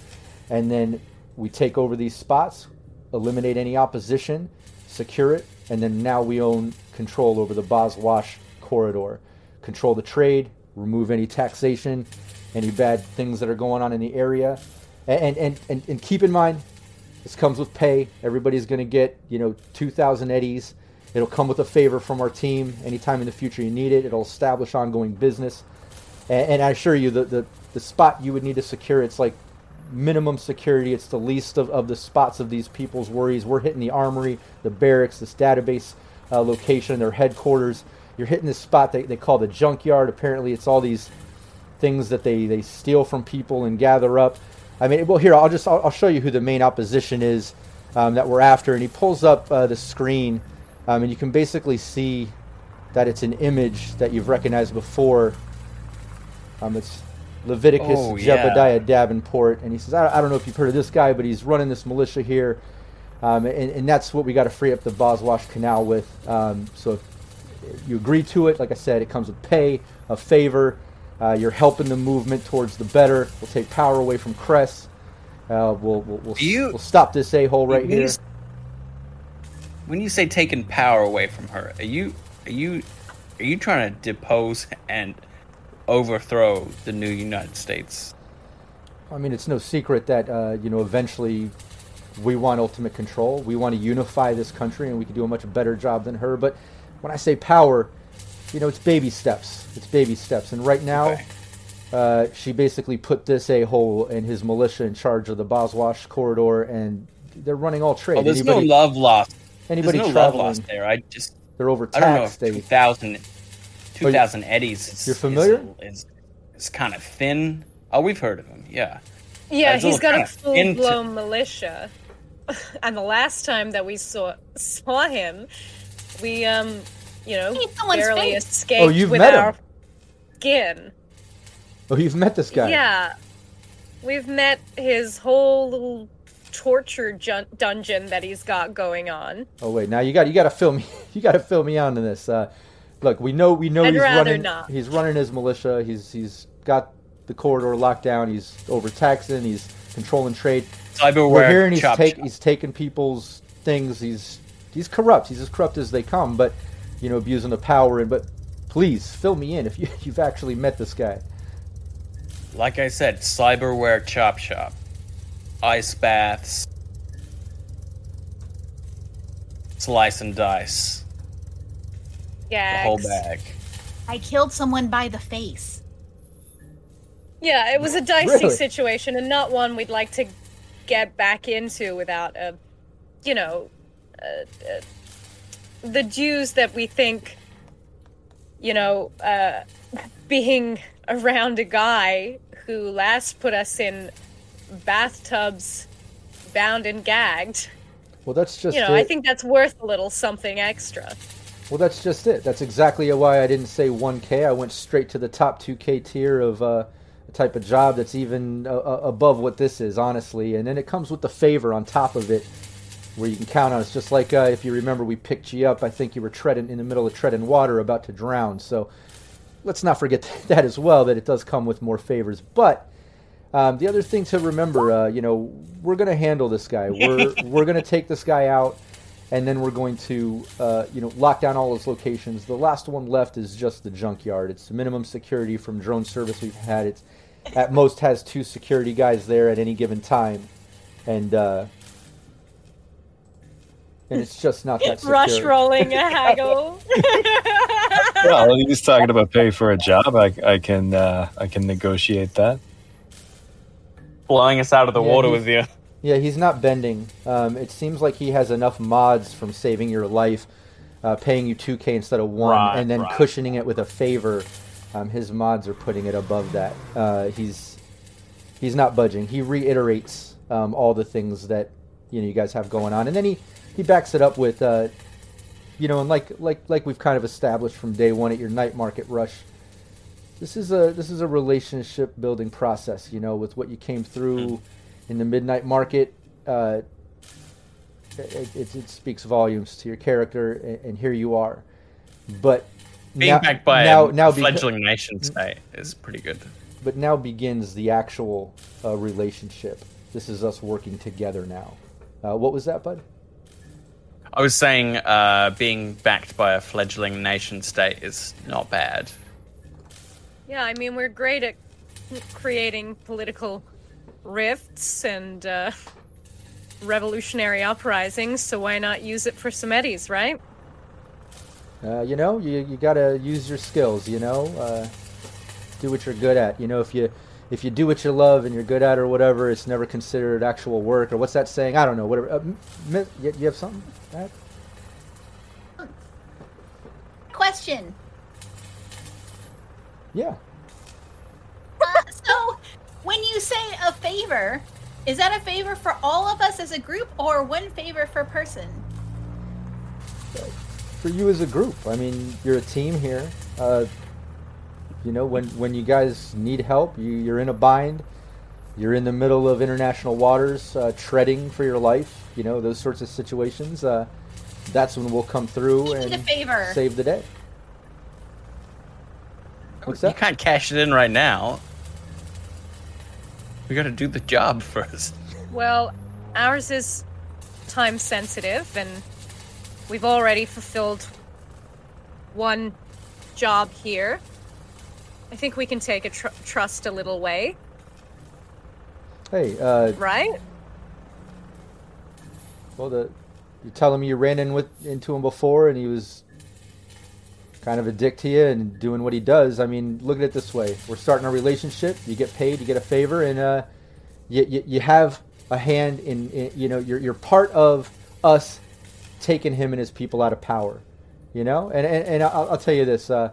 and then we take over these spots, eliminate any opposition, secure it, and then now we own control over the Boswash corridor. Control the trade, remove any taxation, any bad things that are going on in the area. And and, and, and keep in mind, this comes with pay. Everybody's going to get, you know, 2,000 eddies. It'll come with a favor from our team anytime in the future you need it. It'll establish ongoing business. And, and I assure you, the, the, the spot you would need to secure, it's like minimum security. It's the least of, of the spots of these people's worries. We're hitting the armory, the barracks, this database uh, location, their headquarters. You're hitting this spot they, they call the junkyard. Apparently, it's all these things that they, they steal from people and gather up. I mean, well, here I'll just I'll, I'll show you who the main opposition is um, that we're after. And he pulls up uh, the screen, um, and you can basically see that it's an image that you've recognized before. Um, it's Leviticus Oh, yeah. Jebediah Davenport, and he says, I, I don't know if you've heard of this guy, but he's running this militia here, um, and, and that's what we got to free up the Boswash Canal with. Um, so if you agree to it, like I said, it comes with pay, a favor. Uh, you're helping the movement towards the better. We'll take power away from Kress. Uh, we'll we'll, we'll, You- we'll stop this a hole right you here. s- When you say taking power away from her, are you are you are you trying to depose and overthrow the new United States? I mean, it's no secret that uh, you know eventually we want ultimate control. We want to unify this country, and we can do a much better job than her. But when I say power, you know, it's baby steps. It's baby steps. And right now, Okay. uh, she basically put this a hole and his militia in charge of the Boswash corridor, and they're running all trade. Oh, there's anybody, no love lost. anybody there's no love lost there. I just they're I don't know overtaxed. if They 2000, 2000 eddies. Is, You're familiar? Is, is, is kind of thin. Oh, we've heard of him. Yeah. Yeah, That's he's all got a kinda full into- blown militia. and the last time that we saw saw him, we um, you know, Need someone's barely face. escaped Oh, you've with met him. our skin. oh, you've met this guy. Yeah, we've met his whole little torture jun- dungeon that he's got going on. Oh wait, now you got you got to fill me. You got to fill me on to this. Uh, look, we know we know I'd he's running. not. He's running his militia. He's he's got the corridor locked down. He's overtaxing. He's controlling trade. Cyberware. We're here and he's chop, take chop. he's taking people's things. He's he's corrupt. He's as corrupt as they come. But you know, abusing the power. And but please fill me in if you you've actually met this guy. Like I said, cyberware chop shop, ice baths, slice and dice. Gags. The whole bag. I killed someone by the face. Yeah, it was a dicey Really? situation and not one we'd like to get back into without a, you know, uh, uh, the dues that we think, you know, uh, being around a guy who last put us in bathtubs, bound and gagged. Well, that's just You know, it. I think that's worth a little something extra. Well, that's just it. That's exactly why I didn't say 1K. I went straight to the top 2K tier of uh, a type of job that's even uh, uh, above what this is, honestly. And then it comes with the favor on top of it, where you can count on. It's just like uh, if you remember, we picked you up. I think you were treading in the middle of treading water, about to drown. So let's not forget that as well. That it does come with more favors, but. Um, the other thing to remember, uh, you know, we're going to handle this guy. We're we're going to take this guy out, and then we're going to, uh, you know, lock down all those locations. The last one left is just the junkyard. It's minimum security from drone service we've had. It's at most has two security guys there at any given time, and uh, and it's just not that secure. Rush rolling a haggle. well, he's talking about pay for a job. I, I can uh, I can negotiate that. Blowing us out of the Yeah, water he's- with you. Yeah, he's not bending. Um, it seems like he has enough mods from saving your life, uh, paying you 2k instead of 1, Right, and then right. cushioning it with a favor. Um, his mods are putting it above that. Uh, he's he's not budging. He reiterates um, all the things that you know you guys have going on, and then he, he backs it up with, uh, you know, and like like like we've kind of established from day one at your night market rush. This is a this is a relationship building process, you know, with what you came through in the midnight market. Uh, it, it, it speaks volumes to your character, and, and here you are. But Being now- backed by now, a now beca- fledgling nation state is pretty good. but now begins the actual uh, relationship. This is us working together now. Uh, what was that, bud? I was saying, uh, being backed by a fledgling nation state is not bad. Yeah, I mean, we're great at creating political rifts and uh, revolutionary uprisings, so why not use it for some eddies, right? Uh, you know, you you gotta use your skills. You know, uh, do what you're good at. You know, if you if you do what you love and you're good at or whatever, it's never considered actual work. Or what's that saying? I don't know. Whatever. Uh, m- you, you have something? Matt? Question. Yeah. Uh, so, when you say a favor, is that a favor for all of us as a group or one favor per person? for you as a group. I mean, you're a team here. Uh, you know, when when you guys need help, you, you're in a bind. You're in the middle of international waters, uh, treading for your life. You know, those sorts of situations. Uh, that's when we'll come through We need a and favor. save the day. What's You can't cash it in right now. We gotta do the job first. Well, ours is time sensitive, and we've already fulfilled one job here. I think we can take a tr- trust a little way, Hey, uh, right? well, the you're telling me you ran in with into him before, and he was kind of a dick to you and doing what he does. I mean, look at it this way: we're starting a relationship. You get paid, you get a favor, and uh, you, you you have a hand in, in you know you're you're part of us taking him and his people out of power. You know, and and, and I'll, I'll tell you this: uh,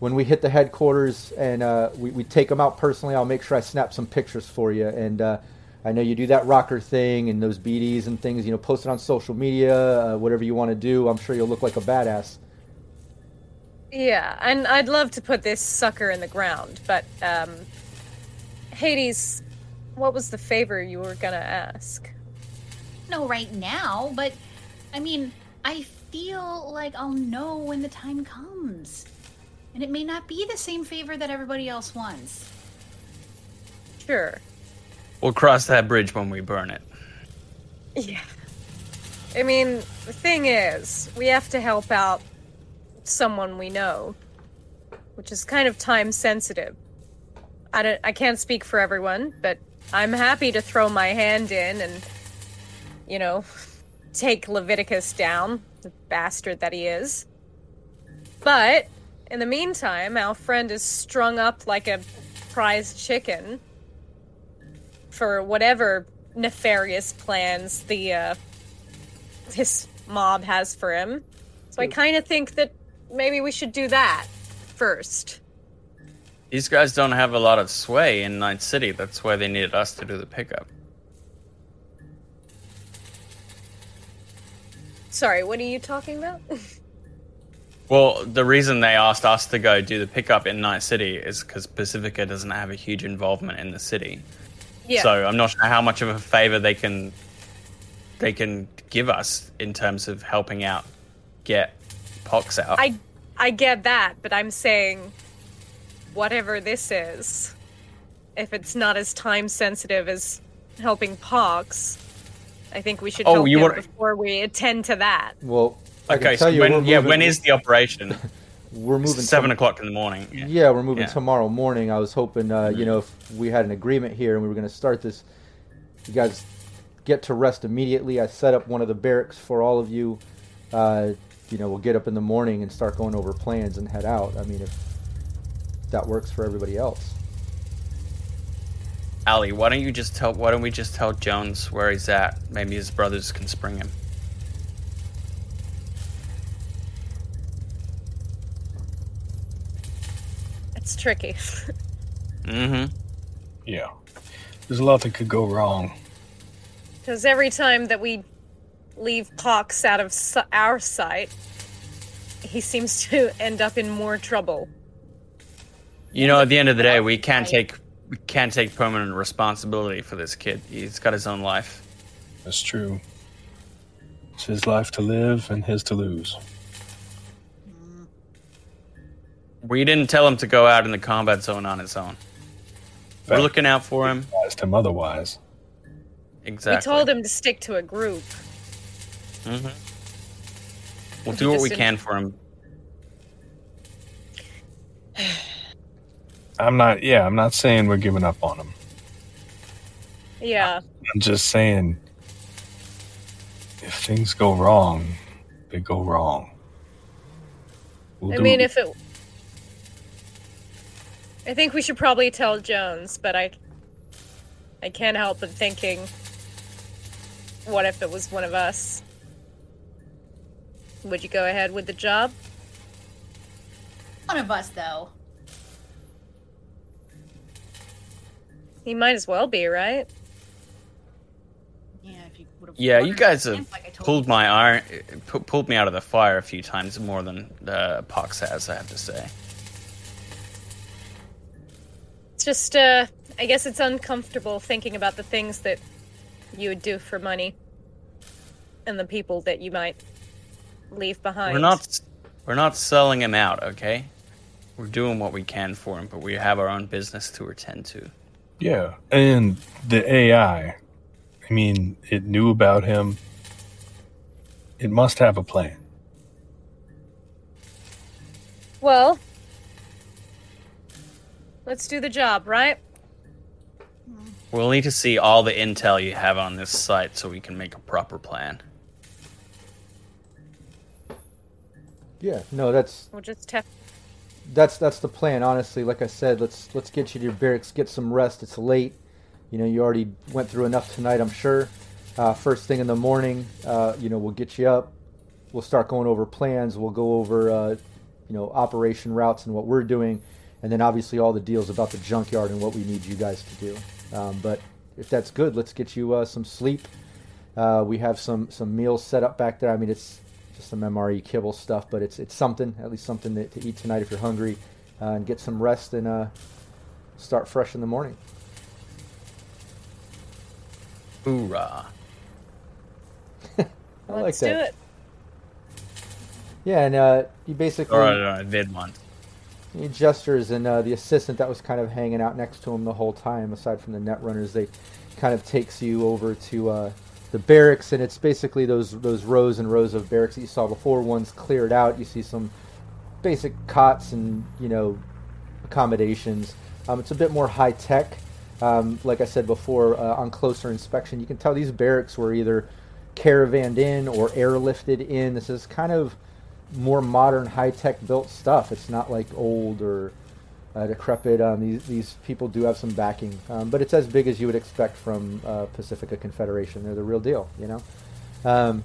when we hit the headquarters and uh, we we take them out personally, I'll make sure I snap some pictures for you. And uh, I know you do that rocker thing and those BDs and things. You know, post it on social media, uh, whatever you want to do. I'm sure you'll look like a badass. Yeah, and I'd love to put this sucker in the ground, but um, Hades, what was the favor you were gonna ask? No, right now, but I mean, I feel like I'll know when the time comes. And it may not be the same favor that everybody else wants. Sure. We'll cross that bridge when we burn it. Yeah. I mean, the thing is, we have to help out someone we know, which is kind of time sensitive. I don't I can't speak for everyone, but I'm happy to throw my hand in and you know, take Leviticus down, the bastard that he is. But in the meantime, our friend is strung up like a prized chicken for whatever nefarious plans the uh, this mob has for him. So I kind of think that maybe we should do that first. These guys don't have a lot of sway in Night City. That's why they needed us to do the pickup. Sorry, what are you talking about? Well, the reason they asked us to go do the pickup in Night City is because Pacifica doesn't have a huge involvement in the city. yeah. So I'm not sure how much of a favor they can they can give us in terms of helping out get Pox out. I I get that, but I'm saying whatever this is, if it's not as time sensitive as helping Pox, I think we should Oh, help you him want- before we attend to that. Well, I can okay, tell so you when yeah, moving- when is the operation? we're moving Seven tom- o'clock in the morning. Yeah. Yeah, we're moving Yeah. tomorrow morning. I was hoping, uh, you know, if we had an agreement here and we were going to start this, you guys get to rest immediately. I set up one of the barracks for all of you. Uh, you know, we'll get up in the morning and start going over plans and head out. I mean, if that works for everybody else. Alley, why don't you just tell? Why don't we just tell Jones where he's at? Maybe his brothers can spring him. It's tricky. Mm-hmm. Yeah. There's a lot that could go wrong. Because every time that we leave Pox out of si- our sight, he seems to end up in more trouble. You know, at the end of the day, we can't take we can't take permanent responsibility for this kid. He's got his own life. That's true. It's his life to live and his to lose. We didn't tell him to go out in the combat zone on his own. We're looking out for him. Advised him otherwise. Exactly. We told him to stick to a group. Hmm We'll do what we can for him. I'm not, yeah, I'm not saying we're giving up on him. Yeah. I'm just saying if things go wrong, they go wrong. We'll I mean, what- if it. I think we should probably tell Jones, but I. I can't help but thinking. What if it was one of us? Would you go ahead with the job? One of us, though. He might as well be, right? Yeah, if you would have. Yeah, you guys have like pulled you. my iron, pu- pulled me out of the fire a few times more than uh, Pox has. I have to say. It's just, uh, I guess it's uncomfortable thinking about the things that you would do for money and the people that you might leave behind. We're not, we're not selling him out. Okay, we're doing what we can for him, but we have our own business to attend to. Yeah, and the AI, I mean, it knew about him. It must have a plan. Well, let's do the job, right? We'll need to see all the intel you have on this site so we can make a proper plan. Yeah, no, that's We'll just have. that's that's the plan. Honestly, like I said, let's let's get you to your barracks, get some rest. It's late. You know, you already went through enough tonight, I'm sure. Uh, first thing in the morning, uh, you know, we'll get you up. We'll start going over plans. We'll go over, uh, you know, operation routes and what we're doing, and then obviously all the deals about the junkyard and what we need you guys to do. Um, but if that's good, let's get you uh, some sleep. Uh, we have some some meals set up back there. I mean, it's just some MRE kibble stuff, but it's it's something at least something to, to eat tonight if you're hungry, uh, and get some rest and uh, start fresh in the morning. Hoorah! I let's that. do it. Yeah, and uh, you basically Or uh, vid one. he gestures, and uh, the assistant that was kind of hanging out next to him the whole time, aside from the net runners, they kind of takes you over to uh, the barracks, and it's basically those those rows and rows of barracks that you saw before. One's cleared out. You see some basic cots and you know accommodations. Um, it's a bit more high tech. Um, like I said before, uh, on closer inspection, you can tell these barracks were either caravanned in or airlifted in. This is kind of more modern, high tech built stuff. It's not like old or uh, decrepit. Um, these these people do have some backing, um, but it's as big as you would expect from uh, Pacifica Confederation. They're the real deal, you know. Um,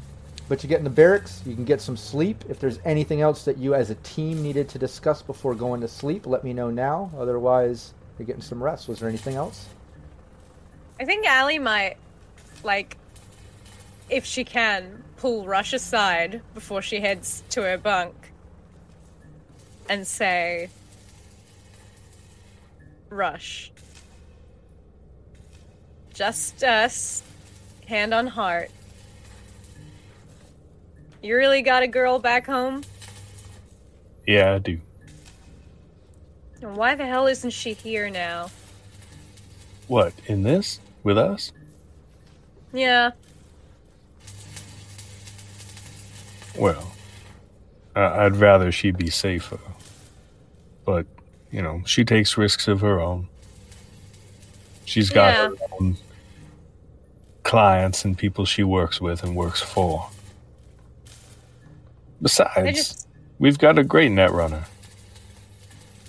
but you get in the barracks, you can get some sleep. If there's anything else that you as a team needed to discuss before going to sleep, let me know now. Otherwise, you're getting some rest. Was there anything else? I think Alley might, like, if she can, pull Rush aside before she heads to her bunk and say, Rush, just us, hand on heart. You really got a girl back home? Yeah, I do. And why the hell isn't she here now? What, in this? With us? Yeah, Well, I- I'd rather she be safer. But, you know, she takes risks of her own. She's got Yeah. her own clients and people she works with and works for. Besides, just we've got a great net runner.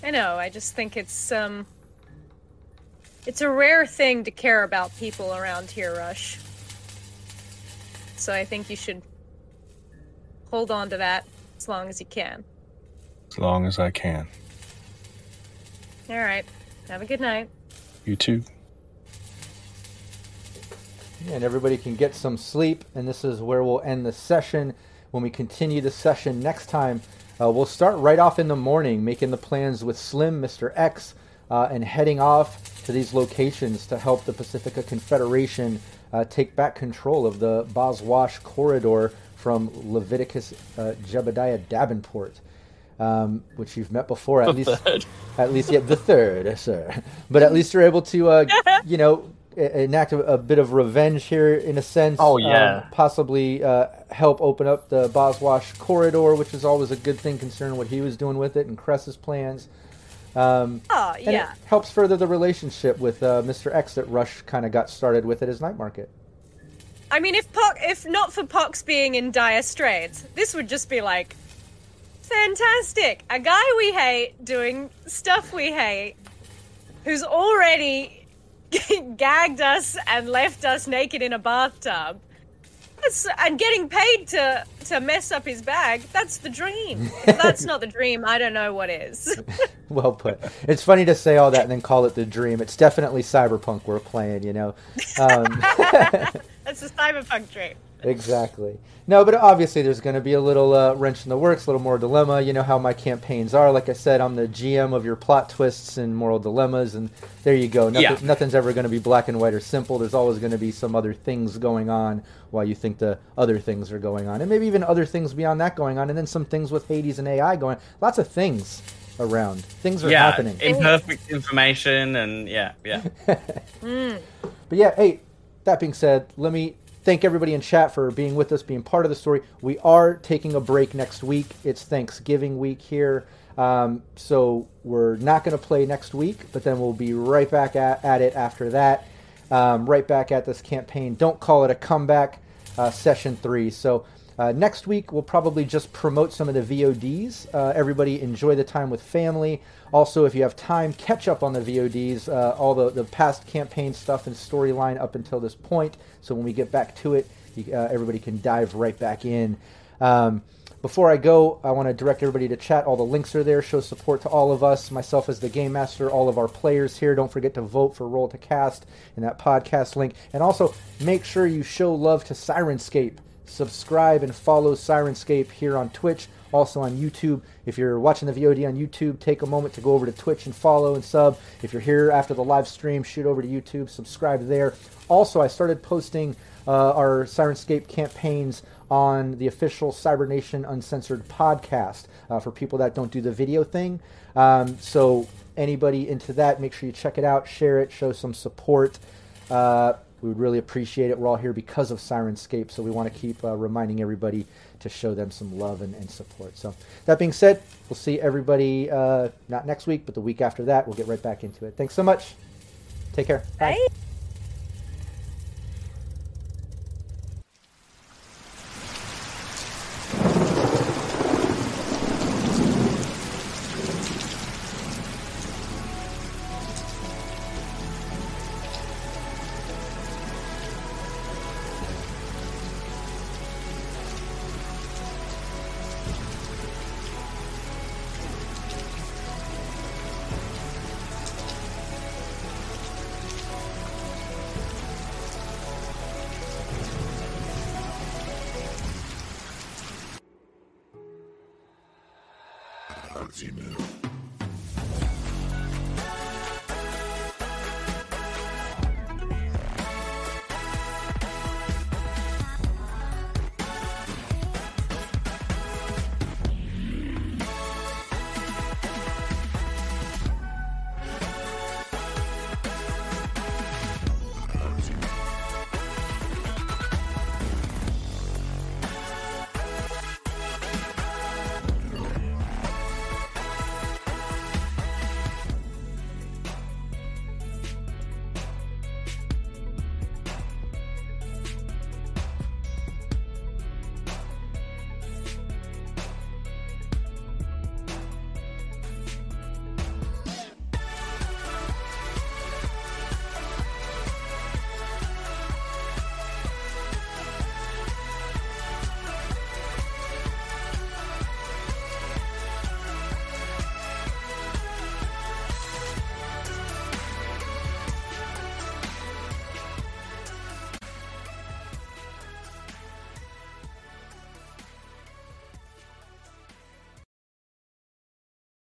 I know, I just think it's um it's a rare thing to care about people around here, Rush. So I think you should hold on to that as long as you can. As long as I can. All right. Have a good night. You too. and everybody can get some sleep. And this is where we'll end the session. When we continue the session next time, uh, we'll start right off in the morning, making the plans with Slim, Mr. X, uh, and heading off to these locations to help the Pacifica Confederation uh, take back control of the Boswash corridor from Leviticus uh, Jebediah Davenport. Um, which you've met before, at least, at least, yeah, the third, sir. But at least you're able to, uh, you know, enact a, a bit of revenge here in a sense. Oh, yeah. Um, possibly uh, help open up the Boswash corridor, which is always a good thing concerning what he was doing with it and Kress's plans. Um, Oh, yeah. it helps further the relationship with uh, Mr. X that Rush kind of got started with at his night market. I mean, if if not for Pox being in dire straits, this would just be like fantastic. A guy we hate doing stuff we hate, who's already gagged us and left us naked in a bathtub. That's, and getting paid to to mess up his bag. That's the dream. If that's not the dream, I don't know what is. Well put. It's funny to say all that and then call it the dream. It's definitely cyberpunk we're playing, you know. Um, That's the cyberpunk dream. Exactly. No, but obviously there's going to be a little uh, wrench in the works, a little more dilemma. You know how my campaigns are. Like I said, I'm the GM of your plot twists and moral dilemmas, and there you go. Nothing, Yeah. Nothing's ever going to be black and white or simple. There's always going to be some other things going on while you think the other things are going on, and maybe even other things beyond that going on, and then some things with Hades and AI going. Lots of things around. Things are yeah, happening. imperfect information, and yeah, yeah. But yeah, hey, that being said, let me thank everybody in chat for being with us, being part of the story. We are taking a break next week. It's Thanksgiving week here. Um, so we're not going to play next week, but then we'll be right back at, at it after that. Um, right back at this campaign. Don't call it a comeback, uh, session three. So uh, next week, we'll probably just promote some of the VODs. Uh, everybody enjoy the time with family. Also, if you have time, catch up on the VODs, uh, all the, the past campaign stuff and storyline up until this point. So when we get back to it, you, uh, everybody can dive right back in. Um, before I go, I want to direct everybody to chat. All the links are there. Show support to all of us, myself as the game master, all of our players here. Don't forget to vote for Role to Cast in that podcast link. And also, make sure you show love to Syrinscape. Subscribe and follow Syrinscape here on Twitch, also on YouTube. If you're watching the VOD on YouTube, take a moment to go over to Twitch and follow and sub. If you're here after the live stream, shoot over to YouTube, subscribe there. Also, I started posting uh, our Syrinscape campaigns on the official Cybernation Uncensored podcast uh, for people that don't do the video thing. Um, so, anybody into that, make sure you check it out, share it, show some support. Uh, we would really appreciate it. We're all here because of Syrinscape, so we want to keep uh, reminding everybody to show them some love and, and support. So, that being said, we'll see everybody uh, not next week, but the week after that. We'll get right back into it. Thanks so much. Take care. Bye. Bye.